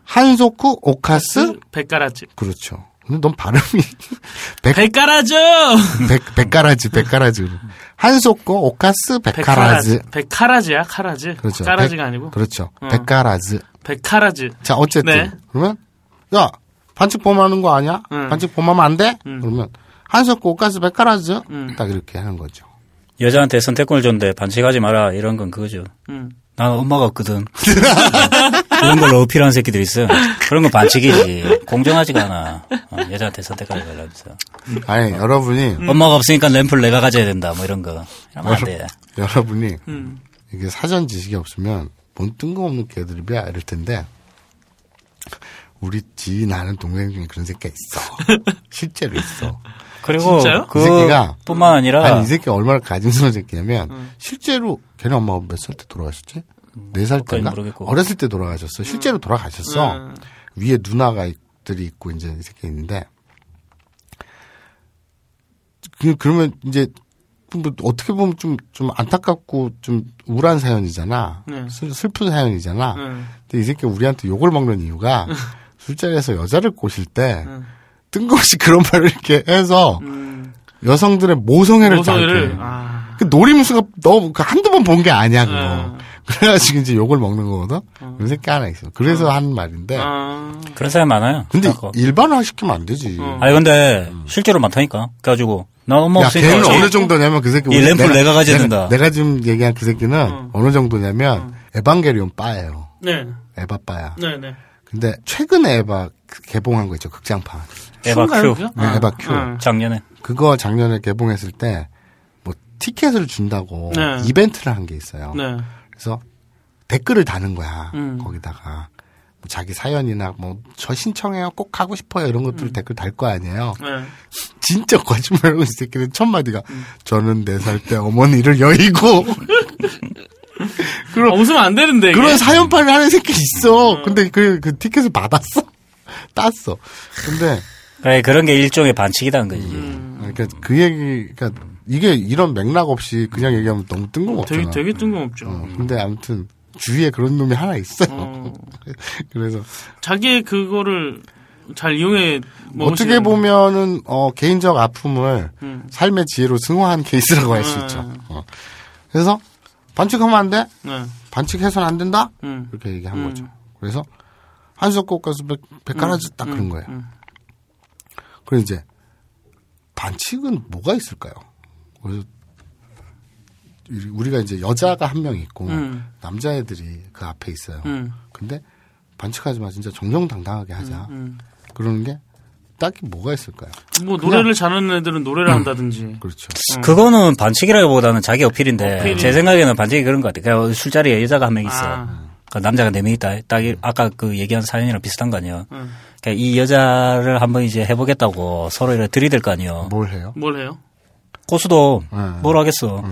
反則を 犯す べからず. 그렇죠. 넌 발음이 백, 백가라즈! 백, 백가라즈, 백가라즈. 한속고 오카스 베카라즈. 백카라즈야, 카라즈. 그렇죠. 까라즈가 백- 아니고. 그렇죠. 어. べからず. べからず. 자, 어쨌든. 네. 그러면, 야, 반칙 범하는 거 아니야? 응. 반칙 범하면 안 돼? 응. 그러면, 反則を 犯す べからず? 응. 딱 이렇게 하는 거죠. 여자한테 선택권을 줬는데 반칙하지 마라 이런 건 그거죠. 음. 나는 엄마가 없거든. 그런 걸로 어필하는 새끼들 있어. 그런 건 반칙이지. 공정하지가 않아. 어, 여자한테 선택하지 말라면서. 아니, 여러분이, 음. 엄마가 없으니까 램프를 내가 가져야 된다. 뭐 이런 거. 이러면 안 돼. 여러분이, 음. 이게 사전 지식이 없으면, 뭔 뜬금없는 개들이야? 이럴 텐데, 우리 지인 아는 동생 중에 그런 새끼가 있어. 실제로 있어. 그리고 진짜요? 그이 새끼가 뿐만 아니라 아니, 이 새끼 얼마나 가증스러운 새끼냐면, 실제로, 걔네 엄마가 몇 살 때 돌아가셨지? 네살 그건 때인가? 모르겠고. 어렸을 때 돌아가셨어. 실제로 돌아가셨어. 음. 위에 누나가 들이 있고, 이제 이 새끼 있는데, 그, 그러면 이제, 뭐 어떻게 보면 좀, 좀 안타깝고 좀 우울한 사연이잖아. 네. 슬, 슬픈 사연이잖아. 음. 근데 이 새끼 우리한테 욕을 먹는 이유가 술자리에서 여자를 꼬실 때 음. 뜬금없이 그런 말을 이렇게 해서 음. 여성들의 모성애를 모성애를. 아, 그 노림수가 너무 그 한두 번 본 게 아니야 그거. 어. 그래가지고 이제 욕을 먹는 거거든. 그런 새끼 하나 있어. 그래서 하는 말인데. 아, 그런 사람 많아요. 근데. 일반화 시키면 안 되지. 어. 아니 근데 실제로 많다니까. 그래가지고 나 엄마 야, 없으니까 걔는 어찌- 어느 정도냐면 그 새끼 이 램프를 내가 가져야 내가, 된다. 내가 지금 얘기한 그 새끼는 어느 정도냐면 에반게리온 빠예요. 네, 에바 빠야. 네, 네. 근데 최근에 에바 그 개봉한 거 있죠 극장판. 에바 Q. 네, 에바 Q. 아. 작년에. 그거 작년에 개봉했을 때 뭐 티켓을 준다고 네. 이벤트를 한 게 있어요. 네. 그래서 댓글을 다는 거야. 음. 거기다가 뭐 자기 사연이나 뭐 저 신청해요, 꼭 가고 싶어요 이런 것들 을 댓글 달 거 아니에요. 네. 진짜 거짓말하고 이 새끼는 첫 마디가 음. 저는 네 살 때 어머니를 여의고 그런 어, 웃으면 안 되는데. 이게. 그런 사연판을 하는 새끼 있어. 근데 그, 그 티켓을 받았어. 땄어. 근데 그래, 그런 게 일종의 반칙이다는 거지. 음. 그러니까 그 얘기, 그러니까 이게 이런 맥락 없이 그냥 얘기하면 너무 뜬금없잖아. 되게 되게 뜬금없죠. 어, 근데 아무튼 주위에 그런 놈이 하나 있어요. 어. 그래서 자기의 그거를 잘 이용해 어떻게 보면은 어, 개인적 아픔을 음. 삶의 지혜로 승화한 케이스라고 할수 음. 있죠. 어. 그래서 반칙하면 안 돼. 네. 반칙해서는 안 된다. 음. 이렇게 얘기한 음. 거죠. 그래서 한석꽃 가서 백, 백가라지 딱 그런 거예요. 음. 그리고 이제 반칙은 뭐가 있을까요? 그래서 이- 우리가 이제 여자가 한 명 있고 음. 남자애들이 그 앞에 있어요. 음. 근데 반칙하지 마 진짜 정정당당하게 하자. 음. 그러는 게 딱히 뭐가 있을까요? 뭐 노래를 잘하는 애들은 노래를 한다든지. 그렇죠. 그거는 반칙이라기보다는 자기 어필인데 어필이- 제 생각에는 반칙이 그런 것 같아요. 그냥 술자리에 여자가 한 명 있어. 아. 그 남자가 네 명 있다. 딱 이- 아까 그 얘기한 사연이랑 비슷한 거 아니에요. 음. 그러니까 이 여자를 한번 이제 해보겠다고 서로 이렇게 들이댈 거 아니에요. 뭘 해요? 뭘 해요? 고수도 네. 뭘 하겠어.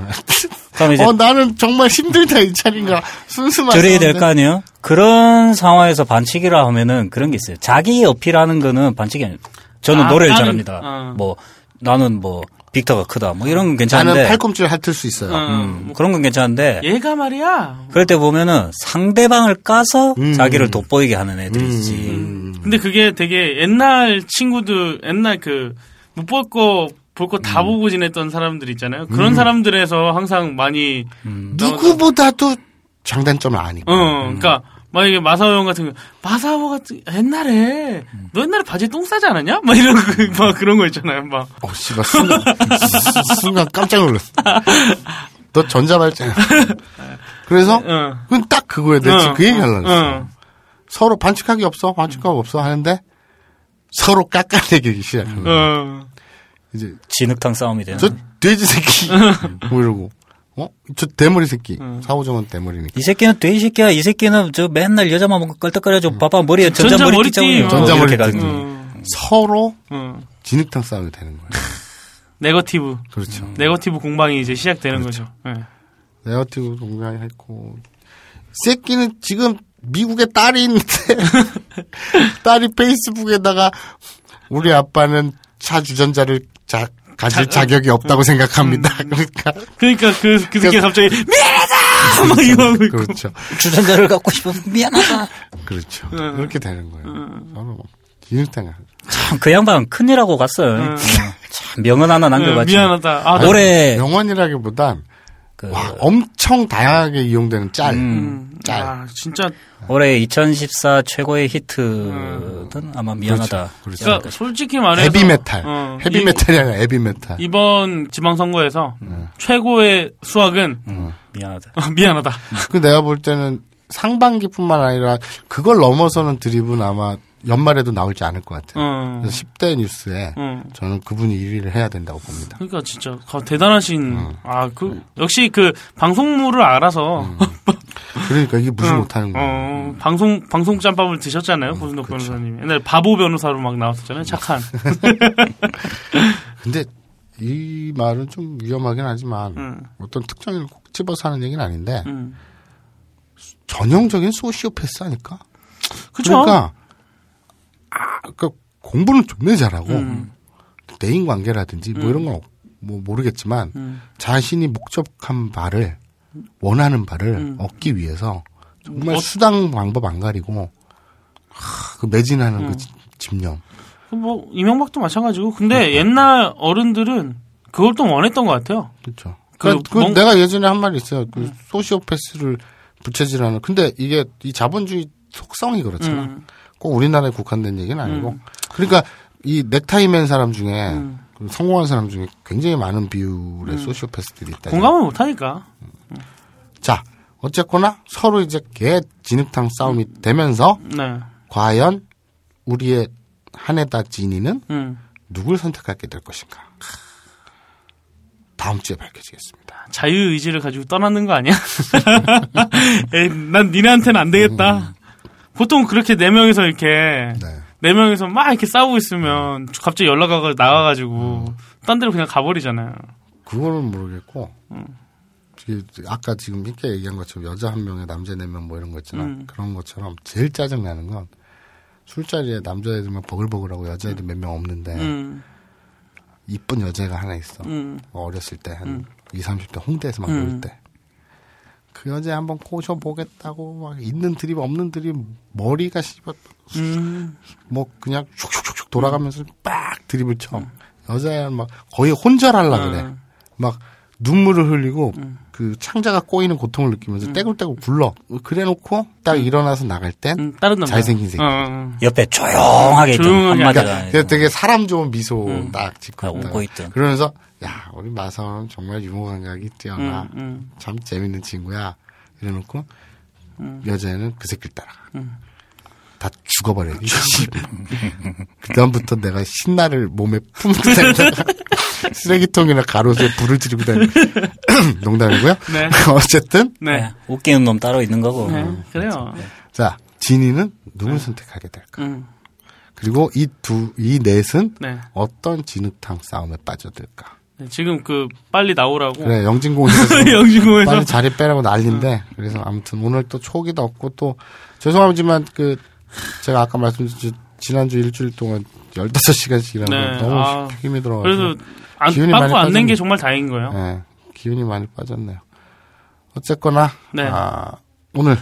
그럼 이제 어 나는 정말 힘들다 이 차린가 순수만 들어야 될거 아니에요? 그런 상황에서 반칙이라 하면은 그런 게 있어요. 자기 어필하는 거는 반칙이 아니에요. 저는 아, 노래를 나는- 잘합니다. 어. 뭐 나는 뭐 빅터가 크다. 뭐 이런 건 나는 괜찮은데 팔꿈치를 핥을 수 있어요. 어, 음, 뭐 그런 건 괜찮은데 얘가 말이야. 그럴 때 보면은 상대방을 까서 음. 자기를 돋보이게 하는 애들이 있지. 음. 근데 그게 되게 옛날 친구들 옛날 그 못 볼 거 볼거 음. 다 보고 지냈던 사람들 있잖아요. 그런 사람들에서 항상 많이 누구보다도 장단점을 아니까. 어, 그러니까 만약에 마사오 형 같은 거 마사오 같은 옛날에 너 옛날에 바지에 똥 싸지 않았냐? 막 이런 그, 막 그런 거 있잖아요. 막 어, 씨발, 순간, 순간 깜짝 놀랐어. 너 전자발찌야. 그래서, 어. 그건 딱 그거야. 내가 지금 어, 그 얘기 하려고 했어. 어. 서로 반칙하기 없어, 반칙하기 없어 하는데, 서로 깎아내기 시작하는 거야. 어. 이제, 진흙탕 싸움이 되는. 저 돼지 새끼. 뭐 이러고. 어? 저 대머리 새끼. 사오정은 대머리니까. 이 새끼는 돼지 새끼야. 이 새끼는 저 맨날 여자만 보고 껄떡거려줘. 봐봐 머리에 전자 전자 머리 머리띠. 띠 어. 전자 이렇게 머리띠. 가지고. 어. 서로 어. 진흙탕 싸움이 되는 거야. 네거티브. 그렇죠. 네거티브 공방이 이제 시작되는 거죠. 예. 네어티브 동작이 했고 새끼는 지금 미국에 딸이 있는데 딸이 페이스북에다가 우리 아빠는 차 주전자를 자, 가질 자 격이 없다고 생각합니다. 그러니까 그러니까 그, 그 새끼가 갑자기 미안하다! 막 이거 하고 있고. 그렇죠, 주전자를 갖고 싶어 미안하다. 그렇죠. 그렇게 되는 거예요. 저는 뭐 기능탕 참그 양반 큰일하고 갔어요. 어, 참 명언 하나 예, 남겨봤지. 미안하다. 아, 올해 영원이라기보단 그 와, 엄청 다양하게 이용되는 짤, 음, 짤. 아, 진짜. 올해 2014 최고의 히트든 아마 미안하다. 그렇죠. 그러니까 솔직히 말해서. 헤비메탈, 어, 헤비메탈이 아니라 헤비메탈. 이, 이번 지방선거에서 네. 최고의 수학은 음, 미안하다. 어, 미안하다. 그 내가 볼 때는 상반기뿐만 아니라 그걸 넘어서는 드립은 아마 연말에도 나올지 않을 것 같아요. 어. 그래서 10대 뉴스에 어. 저는 그분이 1위를 해야 된다고 봅니다. 그러니까 진짜 가- 대단하신 어. 아그 역시 그 방송물을 알아서 그러니까 이게 무시 어, 못하는 거예요. 어, 방송 방송 짬밥을 드셨잖아요 고순덕 변호사님 옛날에 바보 변호사로 막 나왔었잖아요 착한 근데 이 말은 좀 위험하긴 하지만 음. 어떤 특정인을 꼭 집어서 하는 얘기는 아닌데 음. 전형적인 소시오패스 아닐까? 그쵸 그러니까 아, 그러니까 공부는 존나 잘하고 음. 대인 관계라든지 뭐 이런 건 뭐 모르겠지만 음. 자신이 목적한 바를 원하는 바를 음. 얻기 위해서 정말 어- 수당 방법 안 가리고 하, 그 매진하는 음. 그 집- 집념. 뭐 이명박도 마찬가지고 근데 옛날 어른들은 그걸 좀 원했던 것 같아요. 그렇죠. 그 그, 그 뭔- 내가 예전에 한 말이 있어요. 그 소시오패스를 부채질하는. 근데 이게 이 자본주의 속성이 그렇잖아. 음. 꼭 우리나라에 국한된 얘기는 아니고. 그러니까 이 넥타이 맨 사람 중에 음. 그 성공한 사람 중에 굉장히 많은 비율의 소시오패스들이 있다. 공감을 못하니까. 자, 어쨌거나 서로 이제 개 진흙탕 싸움이 되면서 네. 과연 우리의 한해다 지니는 음. 누굴 선택하게 될 것인가? 다음 주에 밝혀지겠습니다. 자유 의지를 가지고 떠나는 거 아니야? 에이, 난 니네한테는 안 되겠다. 보통 그렇게 네 명이서 이렇게 네. 네 명이서 막 이렇게 싸우고 있으면 갑자기 연락 와가 나가가지고 딴 데로 그냥 가버리잖아요. 그거는 모르겠고 음. 그 아까 지금 이렇게 얘기한 것처럼 여자 한 명에 남자 네 명 뭐 이런 거 있잖아 음. 그런 것처럼 제일 짜증 나는 건 술자리에 남자애들만 버글버글하고 여자애들 몇 명 없는데 음, 이쁜 여자애가 하나 있어 음, 어렸을 때 한 20, 30대 홍대에서 막 음. 놀 때. 그 여자 한번 꼬셔 보겠다고 막 있는 드립 없는 드립 머리가 씹어 음, 뭐 그냥 슉슉슉슉 돌아가면서 빡 드립을 쳐. 여자애는 막 거의 혼절할라 그래. 음. 막 눈물을 흘리고 그 창자가 꼬이는 고통을 느끼면서 떼굴떼굴 굴러. 그래놓고 딱 일어나서 나갈 땐 음, 다른 남자. 잘생긴 새끼. 어, 어. 옆에 조용하게 있던 한마디가 그러니까 되게 사람 좋은 미소 음. 딱 짓고 아, 웃고 있던. 그러면서 야 우리 마사오는 정말 유머 감각이 뛰어나 음, 음. 참 재밌는 친구야 이래놓고 음. 여자애는 그 새끼를 따라가 다 죽어버려야지 그 다음부터 내가 신나를 몸에 품고 다니다가 쓰레기통이나 가로수에 불을 지르고 다니 농담이고요 네. 어쨌든 네. 네, 웃기는 놈 따로 있는 거고. 네. 그래요. 자 진이는 누굴 선택하게 될까 음, 그리고 이 두 이 넷은 네. 어떤 진흙탕 싸움에 빠져들까 네, 지금 그 빨리 나오라고. 그래 영진공원에서 영진공원에서. 빨리 자리 빼라고 난리인데 그래서 아무튼 오늘 또 초기도 없고 또 죄송하지만 그 제가 아까 말씀드렸듯이 지난주 일주일 동안 15시간씩 일하고 네, 너무 아, 힘이 들어가지고 그래도 안, 기운이 많이 안낸게 빠졌네. 정말 다행인 거예요. 네, 기운이 많이 빠졌네요. 어쨌거나 네. 아, 오늘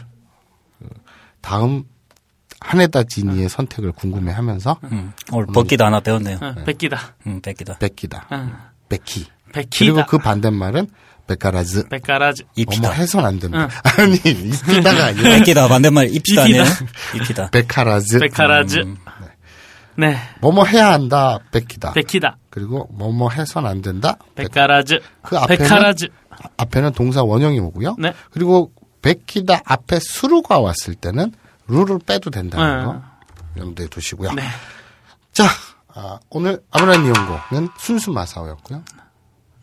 그 다음 한해다 지니의 선택을 궁금해하면서 음, 오늘 벗기도 하나 배웠네요. 어, 뺏기다. 음, 뺏기다. 뺏기다, 어, 뺏기. 뺏기다. 그리고 그 반대말은. 뺏가라즈. 어머 입히다. 해선 안 된다. 응. 아니 입히다가 아니라 뺏기다 반대말 입히다 아니에요? 입히다. 뺏카라즈. 뺏가라즈. 음. 네. 뭐뭐 해야 한다. 뺏기다. 뺏기다. 그리고 뭐뭐 해선 안 된다. 뺏- 뺏가라즈. 그 앞에는 뺏가라즈. 앞에는 동사 원형이 오고요. 네. 그리고 뺏기다 앞에 수루가 왔을 때는 루를 빼도 된다는 네. 거 염두에 두시고요. 네. 자, 아, 오늘 아브라함 이용고는 순수 마사오였고요.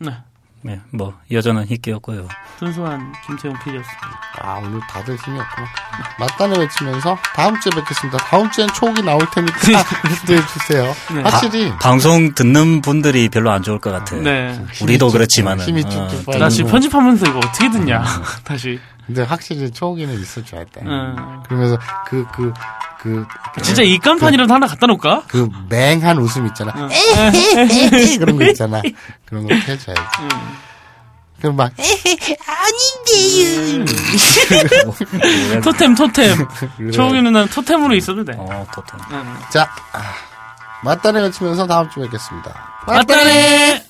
네. 네, 뭐 여자는 희끼였고요. 순수한 김태훈 PD였습니다. 아, 오늘 다들 힘이 없구나. 맞다네 외치면서 다음 주에 뵙겠습니다. 다음 주엔 초기 나올 테니까 기대해 주세요. 네. 확실히 방송 듣는 분들이 별로 안 좋을 것 같아요. 네. 우리도 그렇지만은 힘이 어, 쭉쭉 좀- 빠지고. 나 지금 편집하면서 이거 어떻게 듣냐. 다시. 근데 확실히 초기는 있어줘야 돼. 음. 그러면서 그, 그, 그, 진짜 입간판이라도 하나 갖다 놓을까? 그 맹한 웃음 있잖아. 에헤헤헤 그런 거 있잖아. 그런 거 해줘야지. 그럼 막 토템, 토템. 초기 누나는 토템으로 있어도 돼. 어, 토템. 자, 아, 맞다네 외치면서 다음 주에 뵙겠습니다. 맞다네!